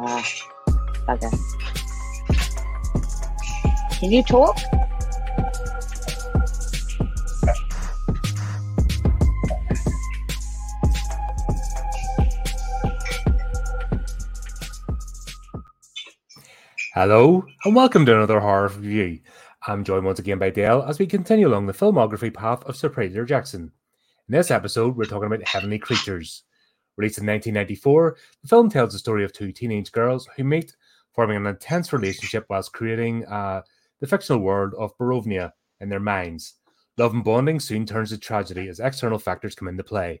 Ah. Can you talk? Hello, and welcome to another horror review. I'm joined once again by Del as we continue along the filmography path of Sir Peter Jackson. In this episode, we're talking about Heavenly Creatures. Released in 1994, the film tells the story of two teenage girls who meet, forming an intense relationship whilst creating uh, the fictional world of Borovnia in their minds. Love and bonding soon turns to tragedy as external factors come into play.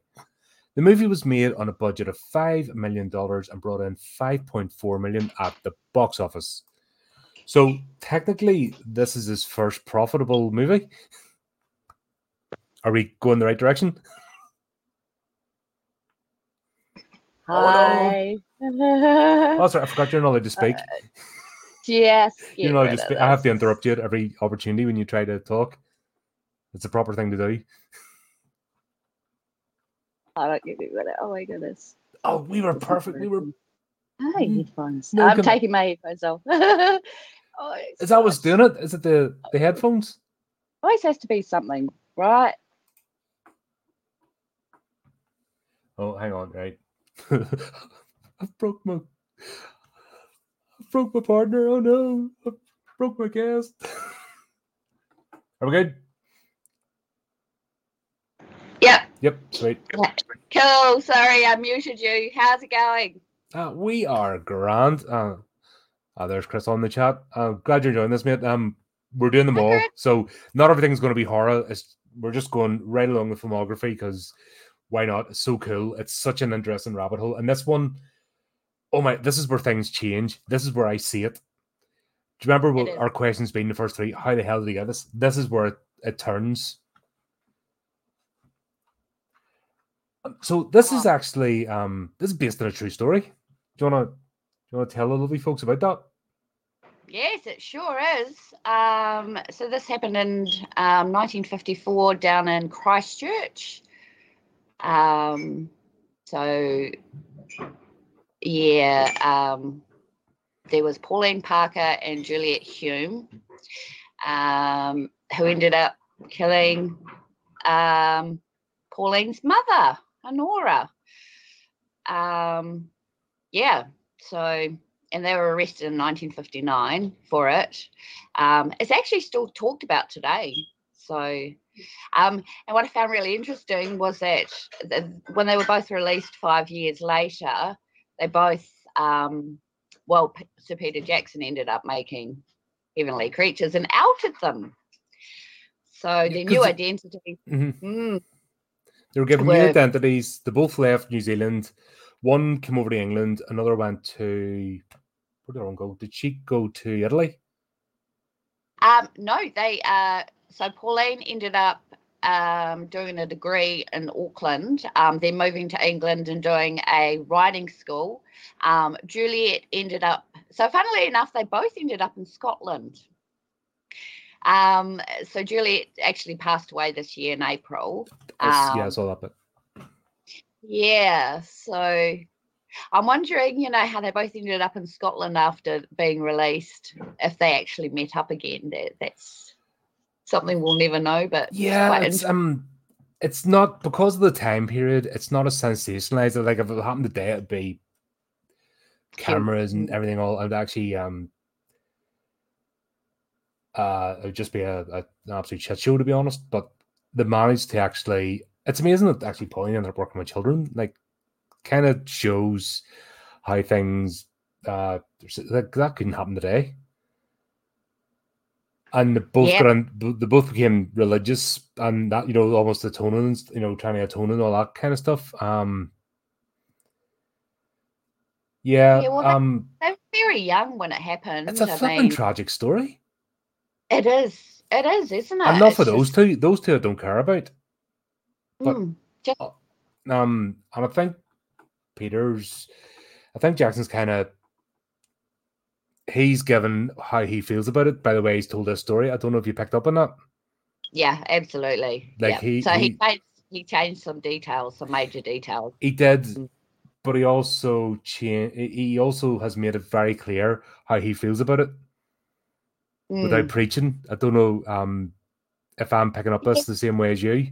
The movie was made on a budget of $5 million and brought in 5.4 million at the box office. So technically, this is his first profitable movie. Are we going the right direction? Hi. Oh, sorry, I forgot you're not allowed to speak. yes. you're not allowed to speak. I have to interrupt you at every opportunity when you try to talk. It's a proper thing to do. I don't get it. Oh my goodness. Oh, we were perfect. We were. Hi, mm-hmm. headphones. No, I'm I- taking my headphones off. oh, Is that what's doing it? Is it the the headphones? Always has to be something, right? Oh, hang on, right. I broke my I broke my partner. Oh no. I broke my cast. Are we good? Yep. Yep, sweet. Cool. Sorry, I muted you. How's it going? Uh, we are grand. Uh, uh, there's Chris on the chat. Uh, glad you're enjoying this, mate. Um, we're doing them all, so not everything's going to be horror. It's, we're just going right along the filmography because why not? It's so cool. It's such an interesting rabbit hole, and this one, oh my, this is where things change. This is where I see it. Do you remember what our questions being the first three? How the hell did he get this? This is where it, it turns. Um, So this is actually um this is based on a true story. Do you wanna do you wanna tell the lovely folks about that? Yes, it sure is. Um, so this happened in um, 1954 down in Christchurch. Um, so yeah, um, there was Pauline Parker and Juliet Hume, um, who ended up killing um, Pauline's mother, Honora. Um, yeah, so and they were arrested in 1959 for it. Um, it's actually still talked about today. So, um, and what I found really interesting was that the, when they were both released five years later, they both, um, well, Sir Peter Jackson ended up making Heavenly Creatures and outed them. So their 'cause new it- identity. Mhm. Mm, They were given new identities. They both left New Zealand. One came over to England. Another went to where did one go? Did she go to Italy? Um, no, they uh so Pauline ended up um doing a degree in Auckland, um, then moving to England and doing a writing school. Um, Juliet ended up so funnily enough, they both ended up in Scotland. Um, so Juliet actually passed away this year in April. Yes, yeah, I Um, saw that bit. Yeah, so I'm wondering, you know, how they both ended up in Scotland after being released, if they actually met up again. That, that's something we'll never know, but Yeah, it's um it's not because of the time period, it's not as sensationalized. Like if it happened today, it'd be cameras and Mm. everything all it'd actually um uh it would just be a, a an absolute shit show to be honest. But they managed to actually it's amazing that actually Pauline ended up working with children. Like kind of shows how things uh like that couldn't happen today. And they both Yeah. got in, they both became religious and that you know almost atoning, you know, trying to atone and all that kind of stuff. Um, yeah, Yeah, well, um, they were very young when it happened. it's a I flipping mean, tragic story. it is. It is, isn't it? And not for those just- two. Those two I don't care about. but- Mm, just Um, and I think Peter's, I think Jackson's kind of, he's given how he feels about it by the way he's told this story. I don't know if you picked up on that. yeah, absolutely. Like, yeah. he- so he, he- changed he changed some details, some major details. He did, Mm. but he also cha- he also has made it very clear how he feels about it Mm. without preaching. I don't know um, if I'm picking up this the same way as you.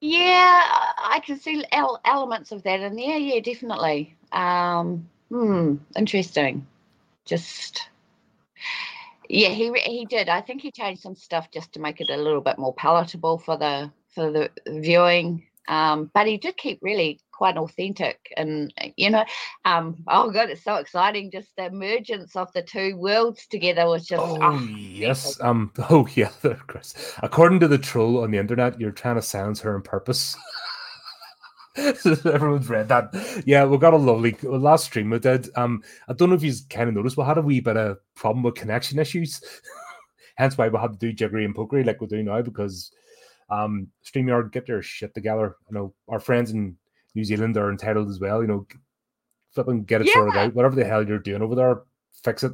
Yeah, I I can see elements of that in there. Yeah, definitely. Um, hmm, interesting. Just, yeah, he he did. I think he changed some stuff just to make it a little bit more palatable for the for the viewing. Um, but he did keep really quite authentic, and you know, um, oh god, it's so exciting! Just the emergence of the two worlds together was just. Oh oh, yes. Um. Oh yeah, Chris. According to the troll on the internet, you're trying to silence her on purpose. Everyone's read that. Yeah, we got a lovely last stream we did. Um, I don't know if you kind of noticed we had a wee bit of problem with connection issues. Hence why we had to do jiggery and pokery like we do now because um StreamYard get their shit together. You know, our friends in New Zealand are entitled as well, you know, flip and get it sorted out. Whatever the hell you're doing over there, fix it.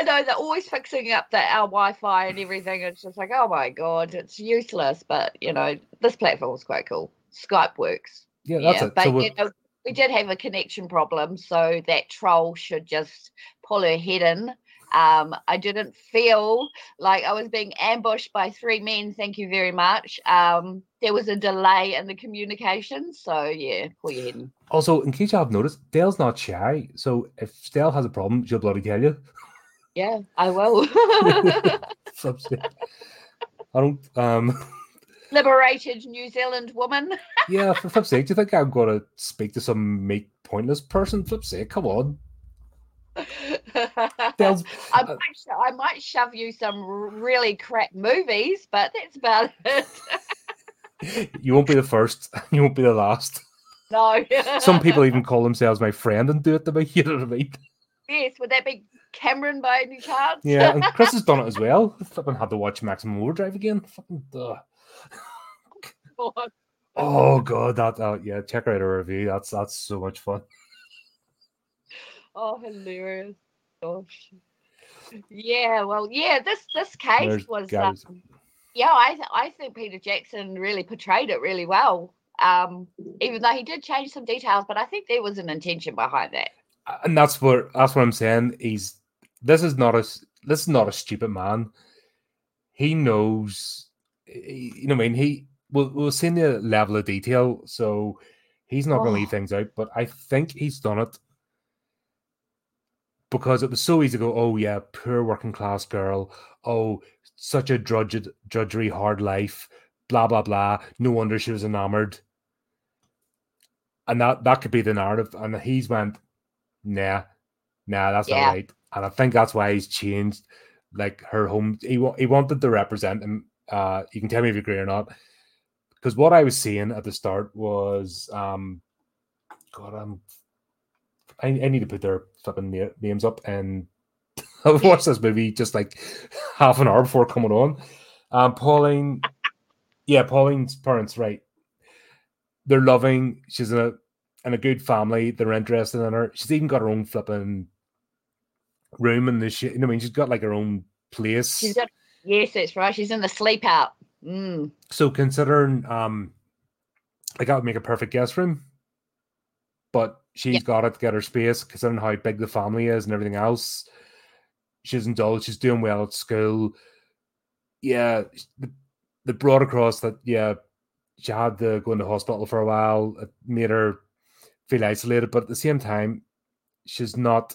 I know they're always fixing up the our Wi-Fi and everything. It's just like, oh my god, it's useless. But you know, this platform is quite cool. Skype works. Yeah, that's yeah, it. but So we- you know, we did have a connection problem, so that troll should just pull her head in. Um, I didn't feel like I was being ambushed by three men. Thank you very much. Um, there was a delay in the communication, so yeah, pull your head in. Also, in case you have noticed, Del's not shy. So if Dale has a problem, she'll bloody tell you. Yeah, I will. I don't. Um. Liberated New Zealand woman. Yeah, for flip's sake, do you think I'm to speak to some meek, pointless person? Flip's sake, come on. I uh, might, I might shove you some really crap movies, but that's about it. you won't be the first. You won't be the last. no. Some people even call themselves my friend and do it to me. You know what I mean? Yes, would that be Cameron buying new chance? Yeah, and Chris has done it as well. Flipping had to watch Maximum Overdrive again. Fucking duh. Oh god, that uh, yeah, check out our review. That's that's so much fun. oh, hilarious. Gosh. Yeah, well, yeah, this this case There's was um, yeah, I th- I think Peter Jackson really portrayed it really well. Um, even though he did change some details, but I think there was an intention behind that. and that's what that's what I'm saying. He's this is not a this is not a stupid man. He knows, he- you know. what I mean, he we'll we'll see the level of detail, so he's not going to leave Oh. things out. But I think he's done it because it was so easy to go. Oh yeah, poor working class girl. Oh, such a drudged, drudgery, hard life. Blah blah blah. No wonder she was enamored. And that that could be the narrative. And he's went, nah, nah, that's Yeah. not right. And I think that's why he's changed. Like her home, he he wanted to represent him. Uh, you can tell me if you agree or not. Because what I was seeing at the start was, um, God, I'm, I, I need to put their flipping names up, and I've watched this movie just like half an hour before coming on. Um, Pauline, yeah, Pauline's parents, right? They're loving. She's in a in a good family. They're interested in her. She's even got her own flipping room in the shit. You know, I mean, she's got like her own place. She's got yes, that's right. She's in the sleep out. Mm. So considering um like that would make a perfect guest room. But she's Yeah. got it to get her space, considering how big the family is and everything else. She's indulged, she's doing well at school. Yeah, the, the brought across that, yeah, she had to go into hospital for a while. It made her feel isolated, but at the same time, she's not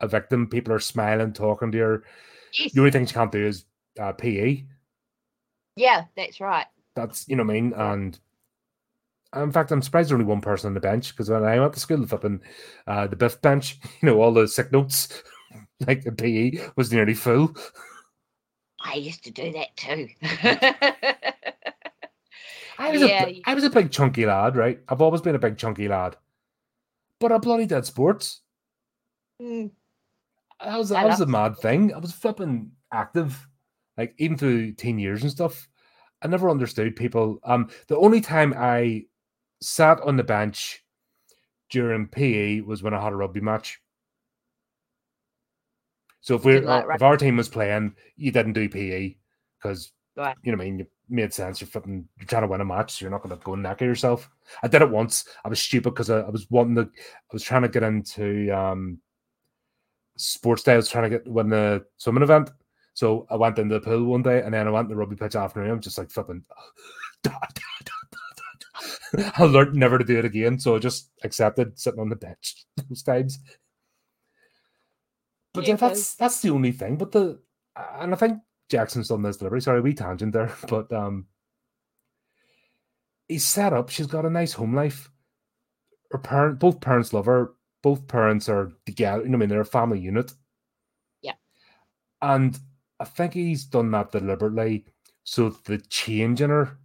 a victim. People are smiling, talking to her. Yes. The only thing she can't do is uh, PE Yeah, that's right. that's you know what I mean. And in fact, I'm surprised there's only one person on the bench because when I went to school, flipping uh, the Biff bench, you know, all the sick notes, like the PE was nearly full. I used to do that too. I was Yeah, a I was a big chunky lad, right? I've always been a big chunky lad, but I bloody did sports. Mm, That was that was a mad thing. I was flipping active, like even through teen years and stuff. I never understood people. Um, the only time I sat on the bench during PE was when I had a rugby match. So if we Didn't if our team was playing, you didn't do PE because Right. You know what I mean? You made sense. You're flipping, you're trying to win a match, so you're not going to go and knacker yourself. I did it once. I was stupid because I, I was wanting to, I was trying to get into um sports day. I was trying to get win the swimming event. So I went into the pool one day and then I went to the rugby pitch afternoon. I'm just like flipping. I learned never to do it again. So I just accepted sitting on the bench those times. But yeah, Yeah, that's that's the only thing. But the and I think Jackson's done this delivery. Sorry, we tangent there, but um, he's set up. She's got a nice home life. Her parent, both parents love her. Both parents are together. You know, I mean, they're a family unit. Yeah. And I think he's done that deliberately, so the change in her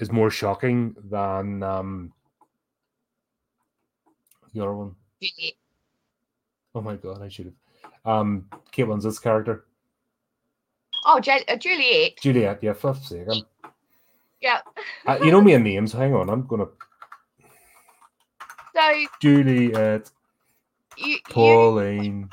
is more shocking than um the other one. Oh my god, I should have. Um, Kate Winslet's character, Oh, J- uh, Juliet. Juliet. Yeah, for sake. Yeah. uh, you know me and names. Hang on, I'm gonna So Juliet, you, you Pauline,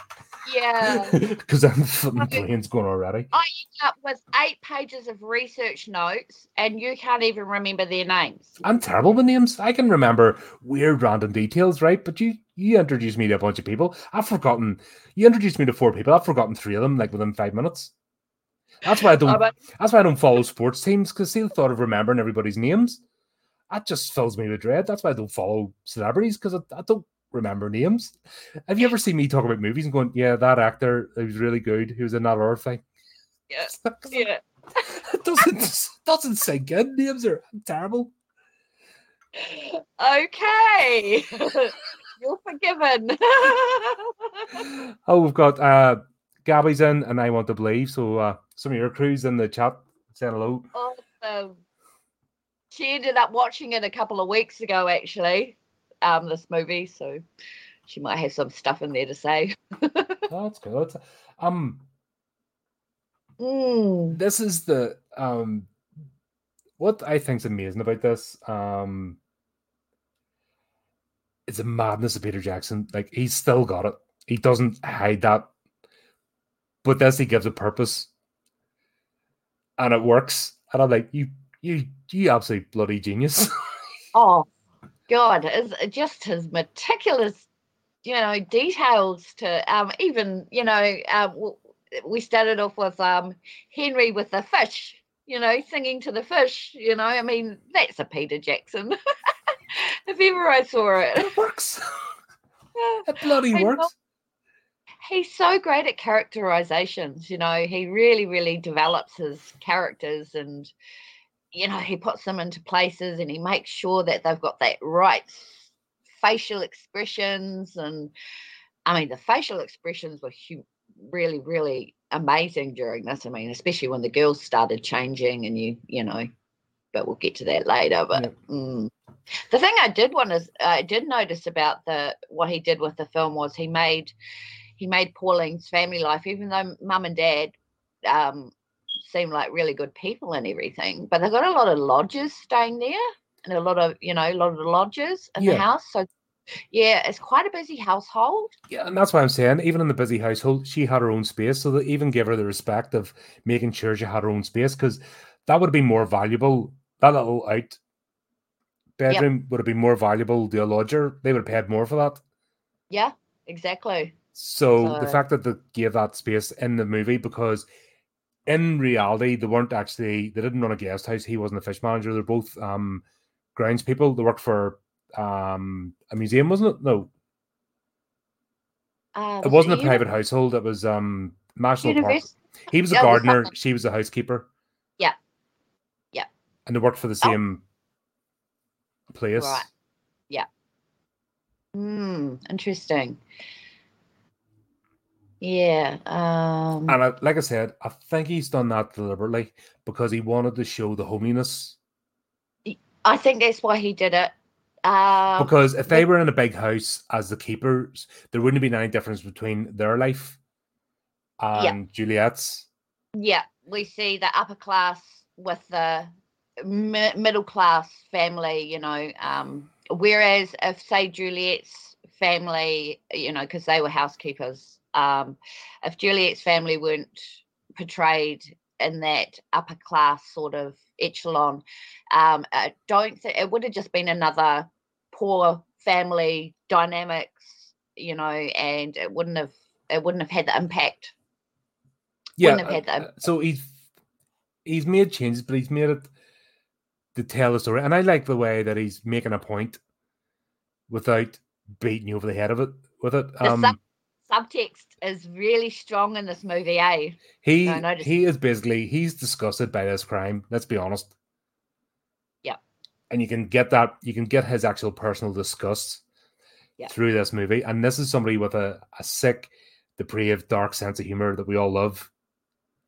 yeah. because I'm my brain's going already. I ended up with eight pages of research notes, and you can't even remember their names. I'm terrible with names. I can remember weird random details, right? But you you introduced me to a bunch of people. I've forgotten. You introduced me to four people. I've forgotten three of them, like within five minutes. That's why I don't. Oh, but That's why I don't follow sports teams because see the thought of remembering everybody's names, that just fills me with dread. That's why I don't follow celebrities because I, I don't remember names. Have you ever seen me talk about movies and going, "Yeah, that actor, he was really good. He was in that other thing." yeah, yeah. it doesn't doesn't sink in. Names are terrible. Okay. You're forgiven. Oh, we've got uh Gabby's in, and I want to believe. So uh some of your crews in the chat saying hello. awesome. She ended up watching it a couple of weeks ago, actually. Um, this movie, so she might have some stuff in there to say. Oh, that's good. Um, Mm. this is the um what I think's amazing about this. Um it's a madness of Peter Jackson. Like he's still got it. He doesn't hide that. But this he gives a purpose. And it works. And I'm like, you you you absolute bloody genius. Oh, God, is just his meticulous, you know, details to um even you know um we started off with um Henry with the fish, you know, singing to the fish. You know, I mean that's a Peter Jackson. if ever I saw it. it works. It bloody I know. works. he's so great at characterizations you know he really really develops his characters and you know he puts them into places and he makes sure that they've got that right facial expressions and i mean the facial expressions were hu- really really amazing during this i mean especially when the girls started changing and you you know but we'll get to that later but Yep. mm. the thing i did want is i did notice about the what he did with the film was he made he made Pauline's family life, even though mum and dad um, seem like really good people and everything, but they've got a lot of lodgers staying there and a lot of, you know, a lot of lodgers in Yeah. the house. So, yeah, it's quite a busy household. Yeah, and that's why I'm saying, even in the busy household, she had her own space. So they even gave her the respect of making sure she had her own space because that would have been more valuable. That little out bedroom would have been more valuable to a lodger. They would have paid more for that. Yeah, exactly. So the fact that they gave that space in the movie, because in reality, they weren't actually, they didn't run a guest house. He wasn't a fish manager. They're both um, grounds people. They worked for um, a museum, wasn't it? No, Uh, it was wasn't a uni- private household. It was um, National Park. He was a was gardener. She was a housekeeper. Yeah. Yeah. And they worked for the Oh. same place. Right. Yeah. Hmm. Interesting. Yeah. Um. And I, like I said, I think he's done that deliberately because he wanted to show the hominess. I think that's why he did it. Um, Because if they were in a big house as the keepers, there wouldn't have been any difference between their life and Juliet's. yeah, we see the upper class with the mi- middle class family, you know. Um, whereas if, say, Juliet's family, you know, because they were housekeepers, um, if Juliet's family weren't portrayed in that upper class sort of echelon. Um, I don't think it would have just been another poor family dynamics, you know, and it wouldn't have it wouldn't have had the impact. Yeah. Wouldn't have had uh, uh, so he's he's made changes, but he's made it to tell the story. And I like the way that he's making a point without beating you over the head of it with it. Um, subtext is really strong in this movie, eh? he he is basically he's disgusted by this crime. Let's be honest. Yeah. And you can get that you can get his actual personal disgust Yeah. through this movie. And this is somebody with a, a sick, depraved, dark sense of humor that we all love.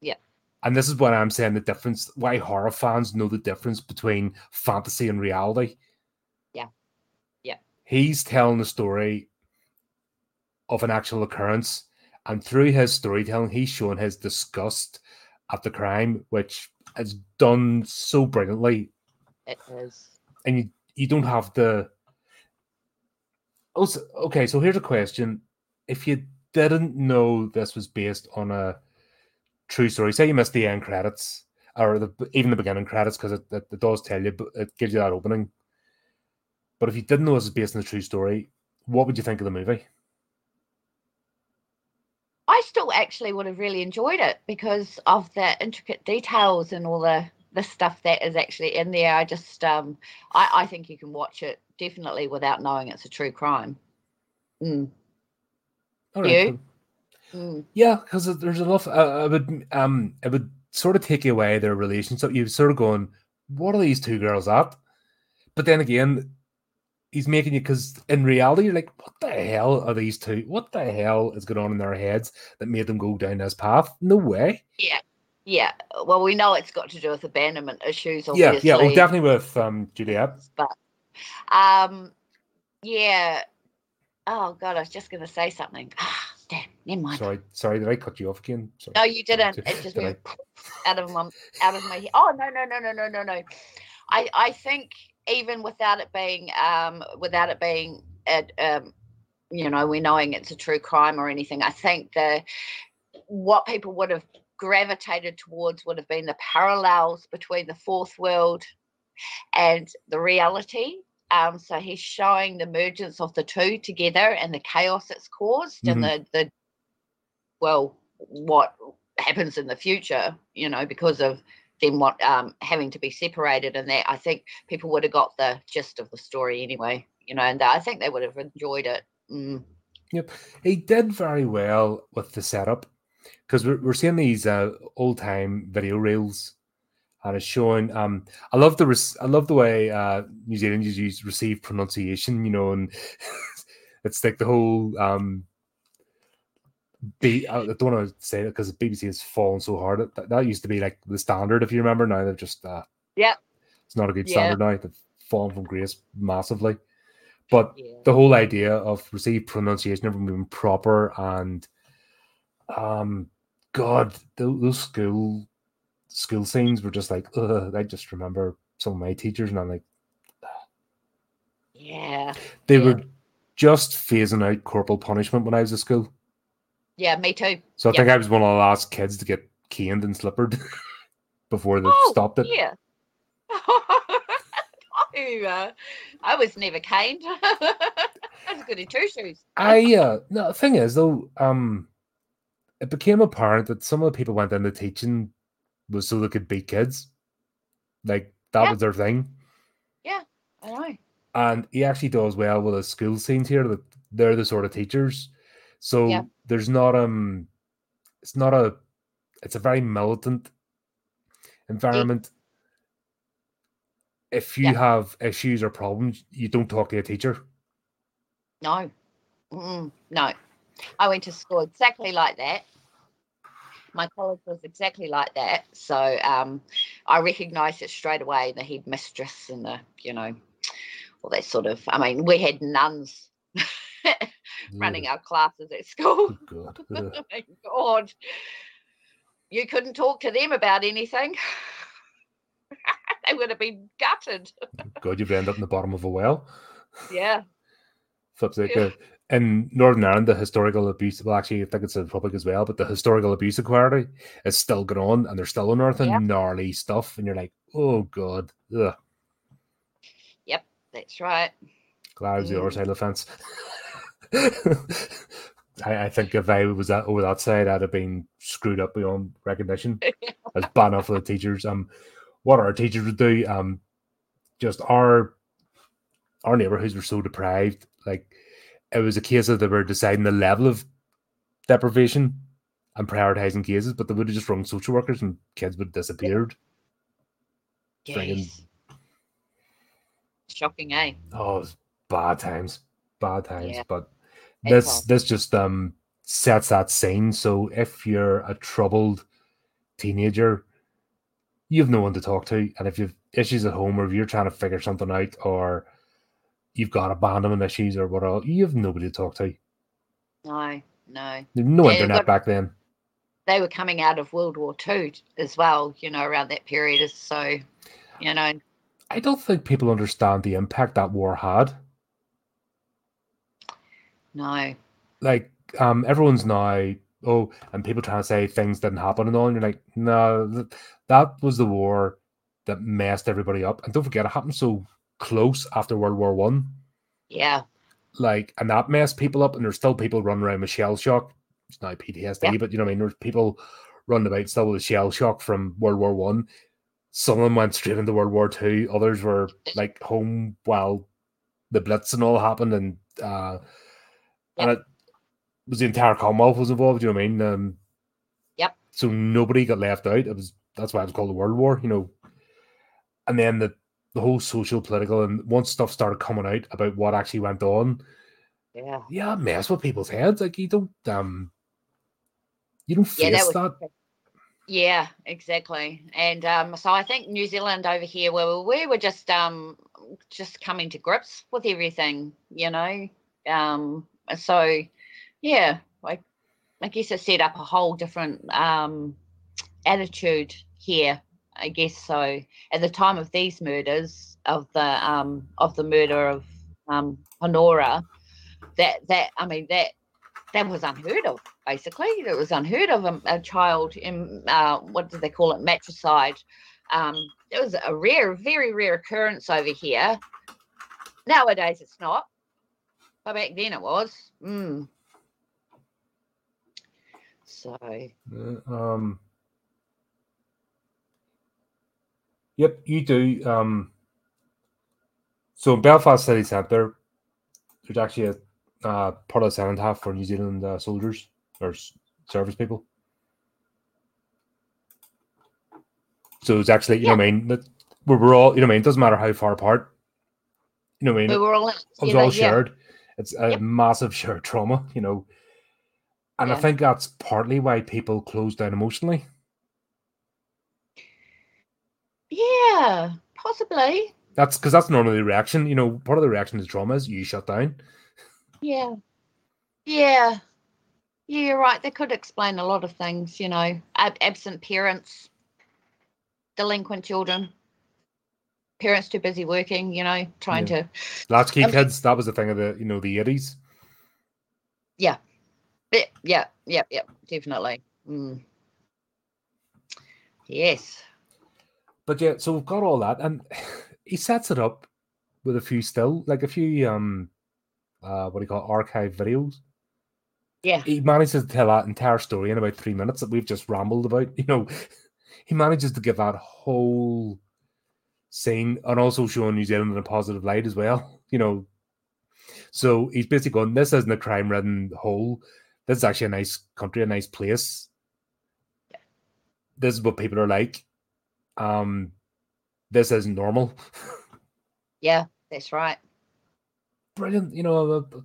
Yeah. And this is what I'm saying the difference why horror fans know the difference between fantasy and reality. Yeah. Yeah. He's telling the story of an actual occurrence. And through his storytelling, he's shown his disgust at the crime, which is done so brilliantly. It is. And you, you don't have the. Oh, also, okay, so here's a question. If you didn't know this was based on a true story, say you missed the end credits or the, even the beginning credits, because it, it, it does tell you, but it gives you that opening. But if you didn't know this was based on a true story, what would you think of the movie? I still actually would have really enjoyed it because of the intricate details and all the the stuff that is actually in there. I just um I, I think you can watch it definitely without knowing it's a true crime. Mm, You? mm, Yeah, because there's enough. Uh, I would um, it would sort of take away their relationship. You're sort of going, what are these two girls at? But then again, he's making you because in reality, you're like, what the hell are these two? What the hell is going on in their heads that made them go down this path? No way. yeah. Yeah. Well we know it's got to do with abandonment issues, obviously. yeah, Yeah. well, definitely with um Juliet. but um yeah. Oh god, I was just gonna say something. Ah, damn, never mind. Sorry, sorry, did I cut you off again? Sorry. No, you didn't. Did- It just did out of my out of my head. Oh no no no no no no no. I I think even without it being um without it being at um you know we're knowing it's a true crime or anything, I think the what people would have gravitated towards would have been the parallels between the fourth world and the reality. Um, so he's showing the emergence of the two together and the chaos it's caused and the the well what happens in the future, you know, because of them what um having to be separated and that I think people would have got the gist of the story anyway, you know, and I think they would have enjoyed it. Mm. Yep, he did very well with the setup because we're, we're seeing these uh, old time video reels, and it's showing. Um, I love the res- I love the way uh, New Zealanders use receive pronunciation. You know, and it's like the whole um. B, I don't want to say it because the BBC has fallen so hard. That, that used to be like the standard, if you remember. Now they've just uh, Yep. it's not a good Yeah. standard now. They've fallen from grace massively. But Yeah. the whole idea of received pronunciation of being proper and um god tho- those school school scenes were just like Ugh, i just remember some of my teachers and i'm like Yeah. they Yeah. were just phasing out corporal punishment when i was at school Yeah, me too. so i Yeah. think i was one of the last kids to get caned and slippered before they Oh, stopped it Yeah. no, uh, I was never caned. I was good in two shoes. I uh no the thing is though, um it became apparent that some of the people went into teaching was so they could beat kids. Like that Yeah. was their thing. Yeah, I know. And he actually does well with the school scenes here that they're the sort of teachers. So Yeah. There's not um it's not a it's a very militant environment. If you Yeah. have issues or problems, you don't talk to a teacher. No. Mm-mm, no. I went to school exactly like that. My college was exactly like that. So um, I recognised it straight away the headmistress and the, you know, all that sort of. I mean, we had nuns running our classes at school. Oh, God. My God. You couldn't talk to them about anything. they would have been gutted. God, you've ended up in the bottom of a well. Yeah. Flips like Yeah. uh, in Northern Ireland, the historical abuse. Well, actually, I think it's in the Republic as well, but the historical abuse inquiry is still going on, and they're still unearthing Yeah. gnarly stuff, and you're like, oh god, ugh. That's right. glad I was the other Mm. side of the fence. I, I think if I was that over that side, I'd have been screwed up beyond recognition. As bad enough for the teachers. Um, what our teachers would do, um, just our our neighborhoods were so deprived. Like it was a case of they were deciding the level of deprivation and prioritizing cases, but they would have just rung social workers and kids would have disappeared. Friggin- Shocking, eh? Oh, it was bad times, bad times. Yeah. But This this just um sets that scene. So if you're a troubled teenager, you have no one to talk to, and if you've issues at home, or if you're trying to figure something out, or you've got abandonment issues or whatever, you have nobody to talk to. No, no. No internet but- back then. They were coming out of World War Two as well, you know, around that period. So, you know, I don't think people understand the impact that war had. No. like um everyone's now oh and people trying to say things didn't happen and all and you're like no th- that was the war that messed everybody up and don't forget it happened so close after world war one. Yeah, like and that messed people up and there's still people running around with shell shock. It's not ptsd Yeah. but you know what i mean? There's people running about still with shell shock from world war one. Some of them went straight into world war two. Others were like home while the blitz and all happened and uh and it was the entire Commonwealth was involved. You know what I mean? Um, Yep. So nobody got left out. It was that's why it was called the World War. You know, and then the the whole social, political, and once stuff started coming out about what actually went on, yeah. yeah, mess with people's heads. Like you don't um, you don't Yeah, face that that. was Yeah, exactly. And um, so I think New Zealand over here, where we were just um, just coming to grips with everything, you know. Um, so yeah, like I guess it set up a whole different um, attitude here. I guess so. At the time of these murders, of the um, of the murder of um, Honora, that that I mean that that was unheard of. Basically, it was unheard of a, a child in uh, what do they call it, matricide. Um, it was a rare, very rare occurrence over here. Nowadays, it's not, but back then it was. Mm. So um, yep, you do. Um, so Belfast City Centre, there's actually a uh, part of the cenotaph for New Zealand uh, soldiers or service people. So it's actually, you know what I mean? That we're, we're all, you know what I mean? It doesn't matter how far apart. You know what I mean? we were all, it, was all yeah. It's a Yep. massive shared trauma, you know. And I think that's partly why people close down emotionally. Yeah, possibly. That's because that's normally the reaction. You know, part of the reaction to trauma is you shut down. Yeah. Yeah. Yeah, you're right. That could explain a lot of things, you know, ab- absent parents, delinquent children, parents too busy working, you know, trying to. Latchkey Um, kids, that was the thing of the you know the eighties. Yeah, yeah, yeah, yeah, definitely. Mm. Yes. But yeah, so we've got all that, and he sets it up with a few still, like a few um, uh, what do you call it, archive videos. Yeah. He manages to tell that entire story in about three minutes that we've just rambled about. You know, he manages to give that whole scene and also showing New Zealand in a positive light as well. You know, so he's basically going, "This isn't a crime-ridden hole. This is actually a nice country, a nice place. This is what people are like. Um, this isn't normal." Yeah, that's right. brilliant. You know, I- I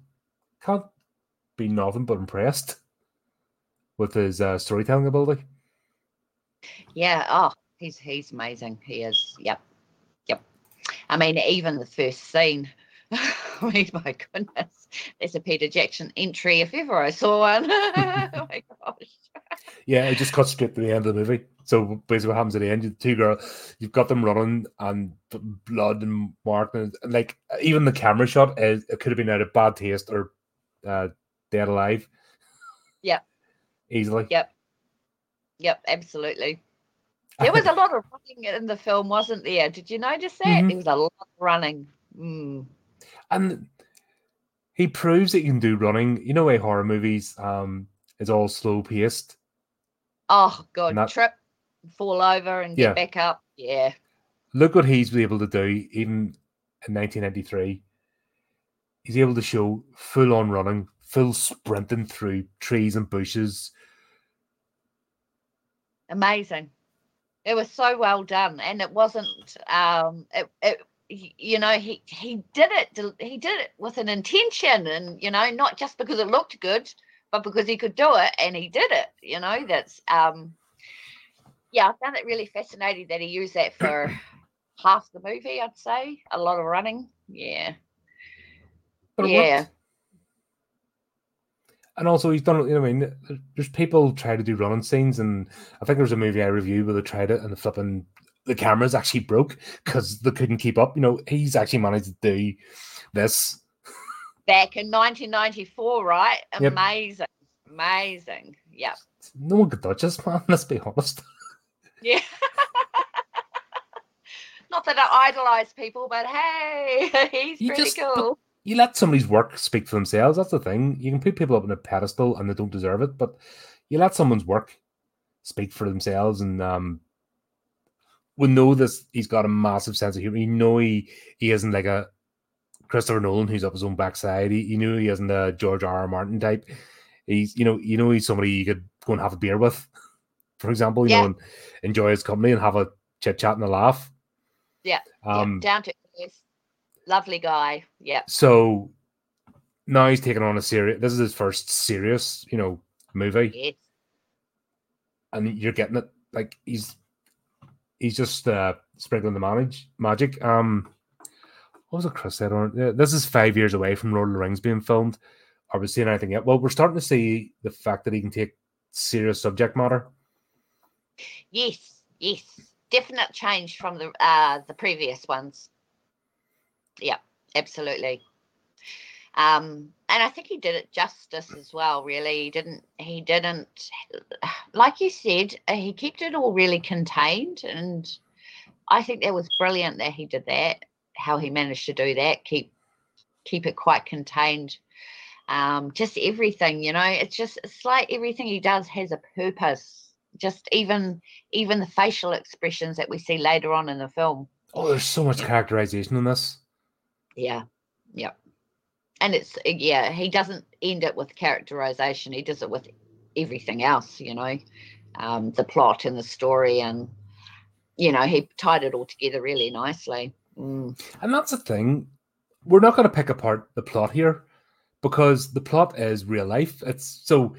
can't be nothing but impressed with his uh, storytelling ability. Yeah. Oh, he's he's amazing. He is. Yep. I mean, even the first scene. I mean, my goodness, there's a Peter Jackson entry if ever I saw one. oh my gosh. Yeah, it just cuts straight to the end of the movie. So basically, what happens at the end? The two girls, you've got them running and blood and mark, and like even the camera shot is it could have been out of bad taste or uh, dead alive. Yeah, easily. Yep, yep, absolutely. There was a lot of running in the film, wasn't there? Did you notice that? Mm-hmm. There was a lot of running. Mm. And he proves that you can do running. You know, a horror movies um is all slow paced. Oh god, that, trip, fall over and get back up. Yeah. Look what he's able to do, even in 1993. He's able to show full on running, full sprinting through trees and bushes. Amazing. It was so well done, and it wasn't. Um, it, it you know he he did it he did it with an intention and you know not just because it looked good but because he could do it and he did it you know that's um yeah i found it really fascinating that he used that for half the movie i'd say a lot of running yeah but yeah and also he's done you know i mean there's people try to do running scenes and i think there was a movie i reviewed where they tried it and the flipping the cameras actually broke because they couldn't keep up. You know, he's actually managed to do this back in 1994, right? Yep. Amazing, amazing. Yeah. No one could touch us, man. Let's be honest. Yeah. Not that I idolize people, but hey, he's you pretty just, cool. You let somebody's work speak for themselves. That's the thing. You can put people up on a pedestal and they don't deserve it, but you let someone's work speak for themselves and um, we know this. He's got a massive sense of humor. You know he he isn't like a Christopher Nolan who's up his own backside. He, you know he isn't a George R. R. Martin type. He's you know you know he's somebody you could go and have a beer with, for example. You yeah. know, and enjoy his company and have a chit chat and a laugh. Yeah. Um, yeah. down to lovely guy. Yeah. So now he's taking on a serious. This is his first serious, you know, movie. Yes. And you're getting it like he's he's just uh, sprinkling the manage, magic. Um, what was it Chris said on it? This is five years away from Lord of the Rings being filmed. Are we seeing anything yet? Well, we're starting to see the fact that he can take serious subject matter. Yes, yes, definite change from the uh, the previous ones. Yeah, absolutely. Um, and I think he did it justice as well. Really, he didn't. He didn't, like you said, uh, he kept it all really contained, and I think that was brilliant that he did that. How he managed to do that, keep keep it quite contained. Um, just everything, you know, it's just it's like everything he does has a purpose. Just even even the facial expressions that we see later on in the film. Oh, there's so much characterization in this. Yeah, yeah and it's uh, yeah he doesn't end it with characterization he does it with everything else you know um, the plot and the story and you know he tied it all together really nicely mm. and that's the thing we're not going to pick apart the plot here because the plot is real life it's so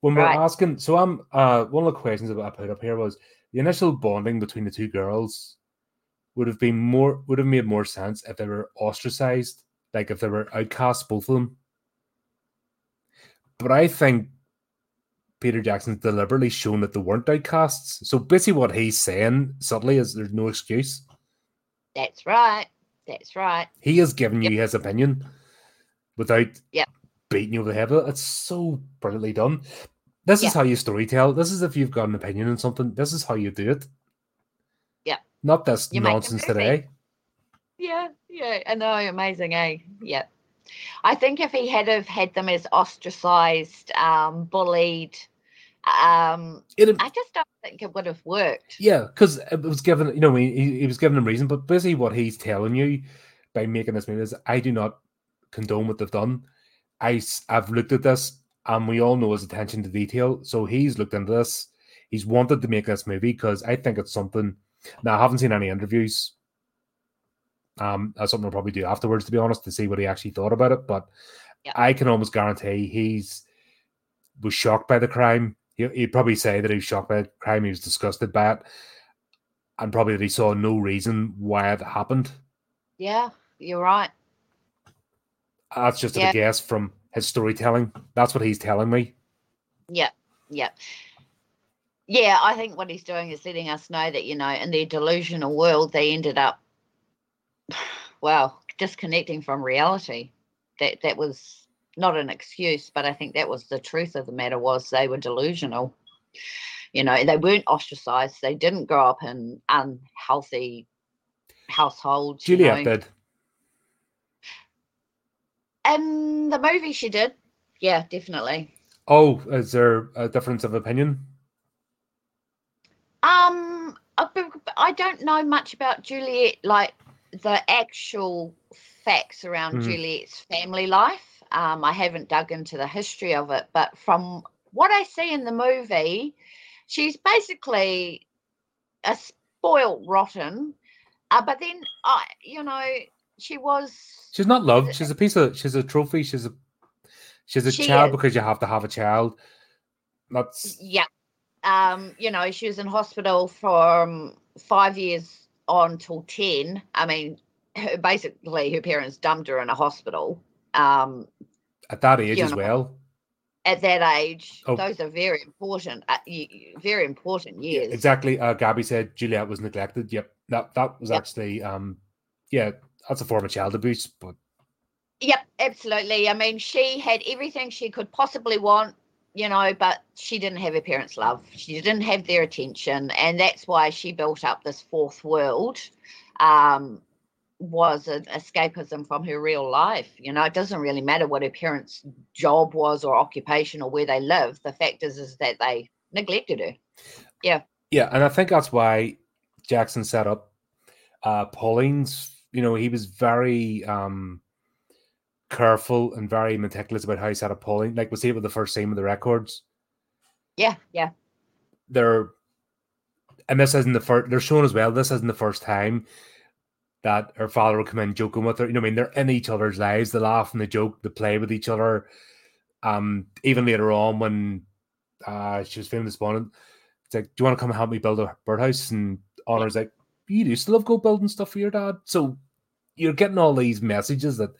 when we're right. asking so i'm uh one of the questions that i put up here was the initial bonding between the two girls would have been more would have made more sense if they were ostracized like if they were outcasts, both of them. But I think Peter Jackson's deliberately shown that they weren't outcasts. So basically, what he's saying subtly is there's no excuse. That's right. That's right. He has given yep. you his opinion without yep. beating you over the head with it. It's so brilliantly done. This yep. is how you storytell. This is if you've got an opinion on something. This is how you do it. Not this you nonsense today. Yeah, yeah, I know, amazing, eh? Yeah. I think if he had have had them as ostracized, um, bullied, um, it, I just don't think it would have worked. Yeah, because it was given, you know, he, he was given a reason, but basically what he's telling you by making this movie is, I do not condone what they've done. I, I've looked at this, and we all know his attention to detail. So he's looked into this. He's wanted to make this movie because I think it's something. Now I haven't seen any interviews um, that's something I'll probably do afterwards, to be honest, to see what he actually thought about it. But yeah. I can almost guarantee he's was shocked by the crime. He, he'd probably say that he was shocked by the crime. He was disgusted by it, and probably that he saw no reason why it happened. Yeah, you're right. That's just yeah. a guess from his storytelling. That's what he's telling me. Yeah, yeah. Yeah, I think what he's doing is letting us know that, you know, in their delusional world, they ended up, well, disconnecting from reality. That that was not an excuse, but I think that was the truth of the matter was they were delusional. You know, they weren't ostracized. They didn't grow up in unhealthy households. Juliet you know. did. In the movie, she did. Yeah, definitely. Oh, is there a difference of opinion? Um, I don't know much about Juliet, like the actual facts around Mhm. Juliet's family life. Um, I haven't dug into the history of it, but from what I see in the movie, she's basically a spoiled rotten. Uh, but then, I, you know, she was. She's not loved. She's a piece of. She's a trophy. She's a. She's a She child is. because you have to have a child. That's Yeah. Um, you know, she was in hospital from five years on till 10. I mean, her, basically, her parents dumped her in a hospital. Um, at that age as know, well. at that age, Oh. those are very important, uh, very important years. Exactly. Uh, Gabby said Juliet was neglected. Yep. That that was Yep. actually um, yeah, that's a form of child abuse. But Yep, absolutely. I mean, she had everything she could possibly want, you know, but she didn't have her parents' love. She didn't have their attention, and that's why she built up this fourth world. Um, was an escapism from her real life. You know, it doesn't really matter what her parents' job was or occupation or where they lived. The fact is, is that they neglected her. yeah, Yeah, and I think that's why Jackson set up uh, Pauline's. You know, he was very um, careful and very meticulous about how he set up Pauline. Like we see it with the first scene with the records. Yeah, yeah, they're and this isn't the first they're shown as well this isn't the first time that her father will come in joking with her. You know what i mean? They're in each other's lives. They laugh and they joke they play with each other. Um even later on when uh she was feeling despondent it's like do you want to come and help me build a birdhouse? And Honora's like you do still love go building stuff for your dad. So you're getting all these messages that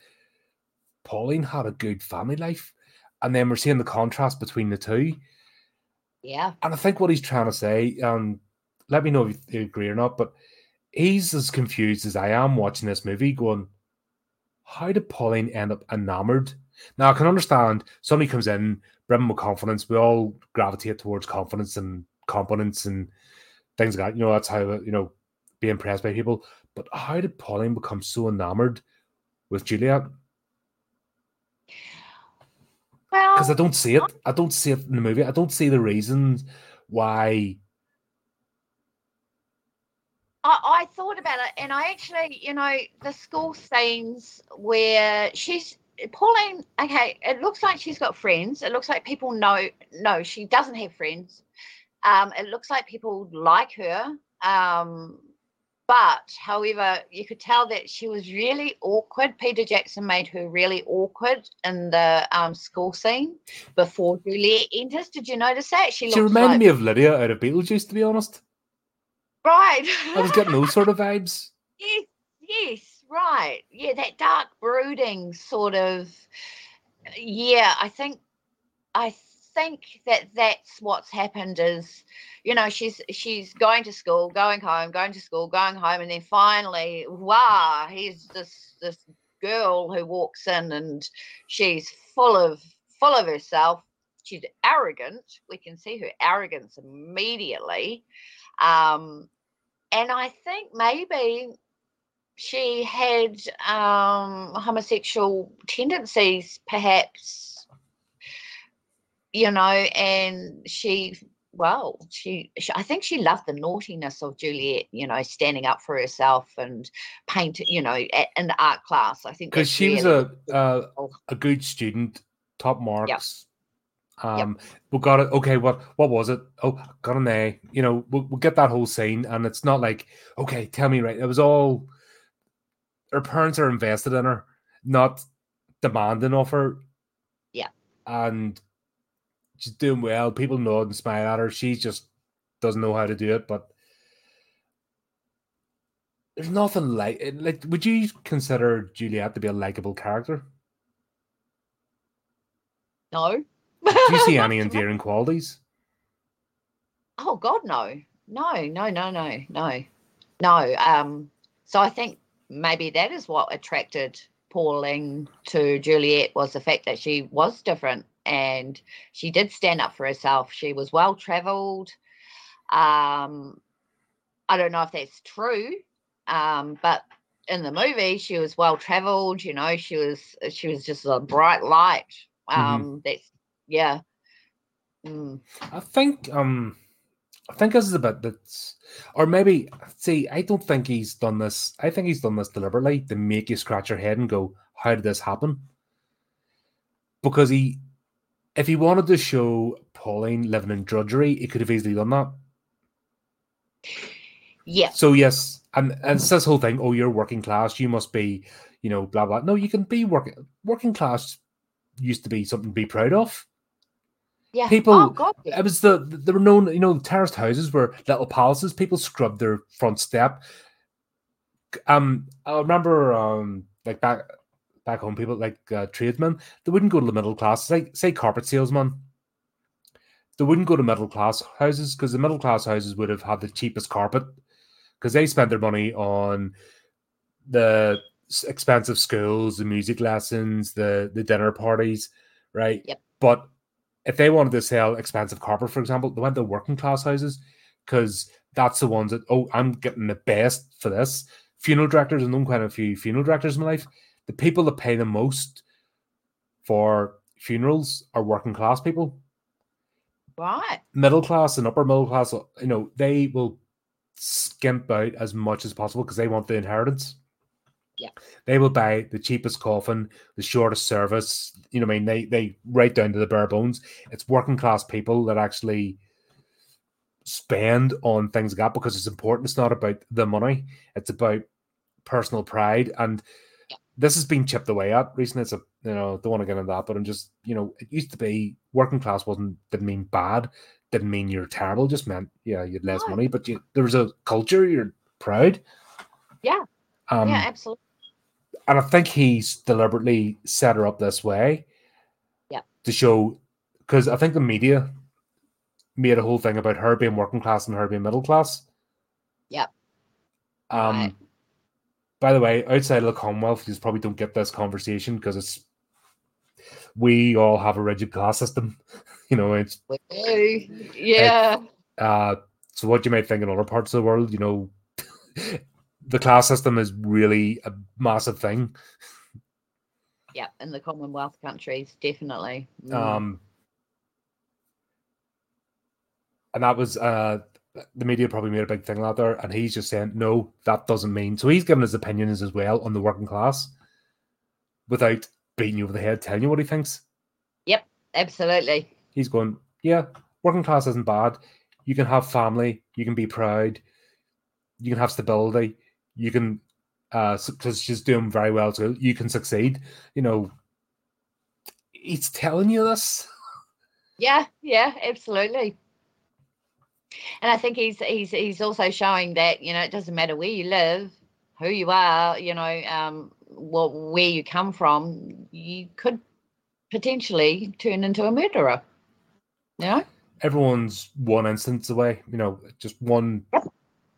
pauline had a good family life and then we're seeing the contrast between the two yeah. and I think what he's trying to say, um, let me know if you agree or not, but he's as confused as I am watching this movie, going, How did Pauline end up enamored? Now I can understand somebody comes in, brimming with confidence. We all gravitate towards confidence and competence and things like that. You know, that's how you know, be impressed by people. But how did Pauline become so enamored with Juliet? Because I don't see it. I don't see it in the movie. I don't see the reasons why. I, I thought about it, and I actually, you know, the school scenes where she's Pauline. Okay, it looks like she's got friends. It looks like people know. No, she doesn't have friends. Um, it looks like people like her. Um, but, however, you could tell that she was really awkward. Peter Jackson made her really awkward in the um, school scene before Juliet enters. Did you notice that? She, She reminded like, me of Lydia out of Beetlejuice, to be honest. right. I was getting those sort of vibes. Yes, yes, right. Yeah, that dark brooding sort of. Yeah, I think, I think that that's what's happened is, you know, she's she's going to school, going home, going to school, going home, and then finally, wow, here's this this girl who walks in and she's full of full of herself. She's arrogant. We can see her arrogance immediately. Um, and I think maybe she had um, homosexual tendencies, perhaps, you know, and she, well, she, she, I think she loved the naughtiness of Juliet, you know, standing up for herself and paint, you know, at, in the art class. I think Because she was really a, a Oh. a good student, top marks. Um, we got it. Okay, what what was it? Oh, got an A. You know, we'll, we'll get that whole scene, and it's not like, okay, tell me right. It was all her parents are invested in her, not demanding of her. Yeah. and she's doing well. People nod and smile at her. She just doesn't know how to do it. But there's nothing like it. Like, would you consider Juliet to be a likable character? no. Do you see any endearing qualities? Oh God, no, no, no, no, no, no, no. Um, so I think maybe that is what attracted Pauline to Juliet was the fact that she was different and she did stand up for herself. She was well traveled. Um, I don't know if that's true, um, but in the movie she was well traveled. You know, she was she was just a bright light. Mm-hmm. Um, mm-hmm. That's yeah. Mm. I think um I think this is a bit that's, or maybe, see, I don't think he's done this. I think he's done this deliberately to make you scratch your head and go, how did this happen? Because he, if he wanted to show Pauline living in drudgery, he could have easily done that. Yeah. So, yes, and, and it's this whole thing, oh, you're working class, you must be, you know, blah, blah. No, you can be working, working class used to be something to be proud of. Yeah. People, oh, God, yeah. it was the there were known, you know, terraced houses were little palaces. People scrubbed their front step. Um, I remember, um, like back back home, people like uh, tradesmen, they wouldn't go to the middle class. Like say carpet salesman, they wouldn't go to middle class houses because the middle class houses would have had the cheapest carpet because they spent their money on the expensive schools, the music lessons, the the dinner parties, right? Yep. But if they wanted to sell expensive carpet, for example, they went to working class houses because that's the ones that oh, I'm getting the best for this. Funeral directors, and known quite a few funeral directors in my life. The people that pay the most for funerals are working class people. Right. Middle class and upper middle class, you know, they will skimp out as much as possible because they want the inheritance. Yeah. They will buy the cheapest coffin, the shortest service. You know, I mean, they they right down to the bare bones. It's working class people that actually spend on things like that because it's important. It's not about the money; it's about personal pride. And. This has been chipped away at recently. It's a you know, don't want to get into that, but I'm just you know, it used to be working class wasn't didn't mean bad, didn't mean you're terrible. Just meant yeah, you had less No. money, but you there was a culture. You're proud. Yeah. Um, yeah. Absolutely. and I think he's deliberately set her up this way. Yeah. To show, because I think the media made a whole thing about her being working class and her being middle class. Yep. Um. Right. By the way, outside of the Commonwealth, you probably don't get this conversation because it's we all have a rigid class system. You know, it's We do. Yeah. uh. So what you might think in other parts of the world, you know, the class system is really a massive thing. yeah. In the Commonwealth countries, definitely. Mm. Um, and that was uh, the media probably made a big thing out there, and he's just saying no, that doesn't mean. So he's giving his opinions as well on the working class, without beating you over the head, telling you what he thinks. Yep, absolutely. He's going, yeah, working class isn't bad. You can have family, you can be proud, you can have stability, you can, uh, because she's doing very well, so you can succeed. You know, he's telling you this. Yeah. Yeah. Absolutely. And I think he's he's he's also showing that you know it doesn't matter where you live, who you are, you know, um, what where you come from, you could potentially turn into a murderer. You know? everyone's one instance away. You know, just one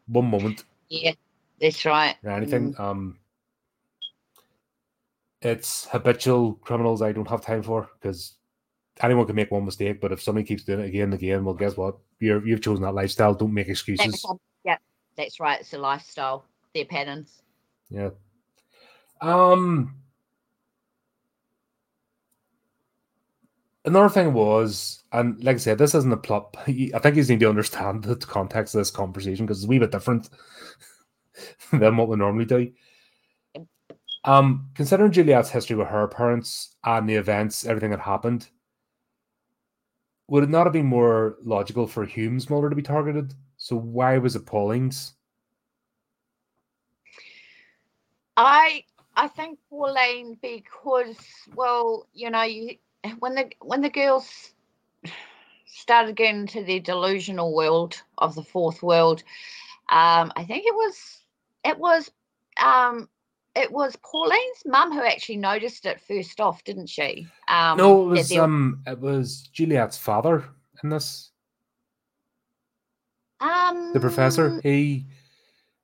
one moment Yeah, that's right. anything. Um, it's habitual criminals. I don't have time for because anyone can make one mistake. But if somebody keeps doing it again and again, well, guess what? You're you've chosen that lifestyle. Don't make excuses. yeah, that's right. It's a lifestyle. Their patterns. Yeah. Um. Another thing was, and like I said, this isn't a plot. I think you need to understand the context of this conversation because it's a wee bit different than what we normally do. Um, considering Juliet's history with her parents and the events, everything that happened, would it not have been more logical for Hulme's mother to be targeted? So why was it Pauline's? I I think Pauline because well, you know, you when the when the girls started getting into the delusional world of the fourth world, um, I think it was it was um it was Pauline's mum who actually noticed it first off, didn't she? Um no, it was um, it was Juliet's father in this. Um, The professor, he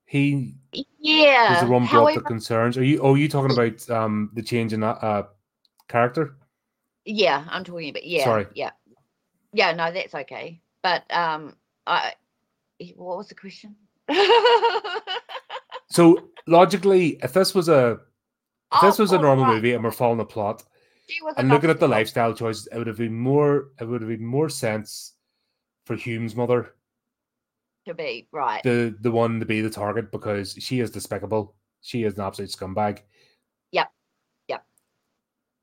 he Yeah. was the one brought the concerns. Are you? Oh, are you talking about um the change in that uh character? yeah, I'm talking about yeah. Sorry. Yeah. Yeah, no, that's okay. But um I what was the question? So logically, if this was a if this Oh, was a oh, normal right. movie and we're following the plot and looking at the lifestyle choices, it would have been more. It would have been more sense for Hulme's mother, to be right. the the one to be the target, because she is despicable. She is an absolute scumbag. Yep, yep.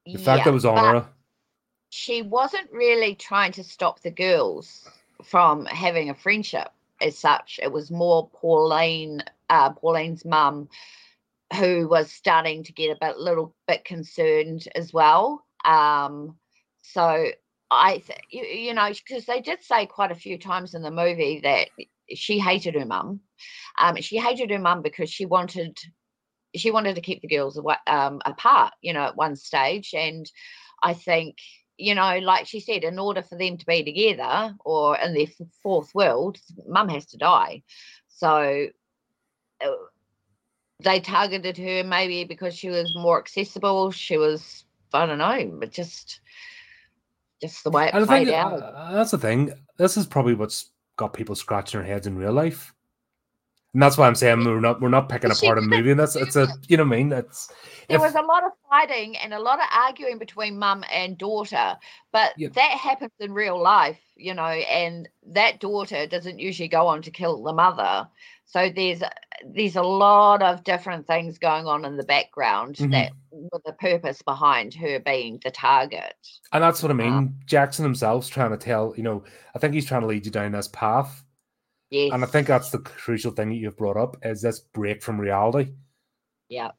The fact that was on but her. she wasn't really trying to stop the girls from having a friendship as such. It was more Pauline, uh, Pauline's mum, who was starting to get a bit, little bit concerned as well. Um, so I, th- you, you know, because they did say quite a few times in the movie that she hated her mum. Um, she hated her mum because she wanted she wanted to keep the girls um, apart, you know, at one stage. And I think, you know, like she said, in order for them to be together or in their fourth world, mum has to die. So they targeted her maybe because she was more accessible. She was, I don't know, but just, just the way it And played out. uh, that's the thing. This is probably what's got people scratching their heads in real life. And that's why I'm saying we're not we're not picking apart a movie. And that's it's a you know what I mean. It's there if- was a lot of fighting and a lot of arguing between mum and daughter but Yep. that happens in real life you know and that daughter doesn't usually go on to kill the mother so there's there's a lot of different things going on in the background Mhm. that with the purpose behind her being the target And that's what I mean. Jackson himself's trying to tell, you know, I think he's trying to lead you down this path. Yes And I think that's the crucial thing that you've brought up is this break from reality. yeah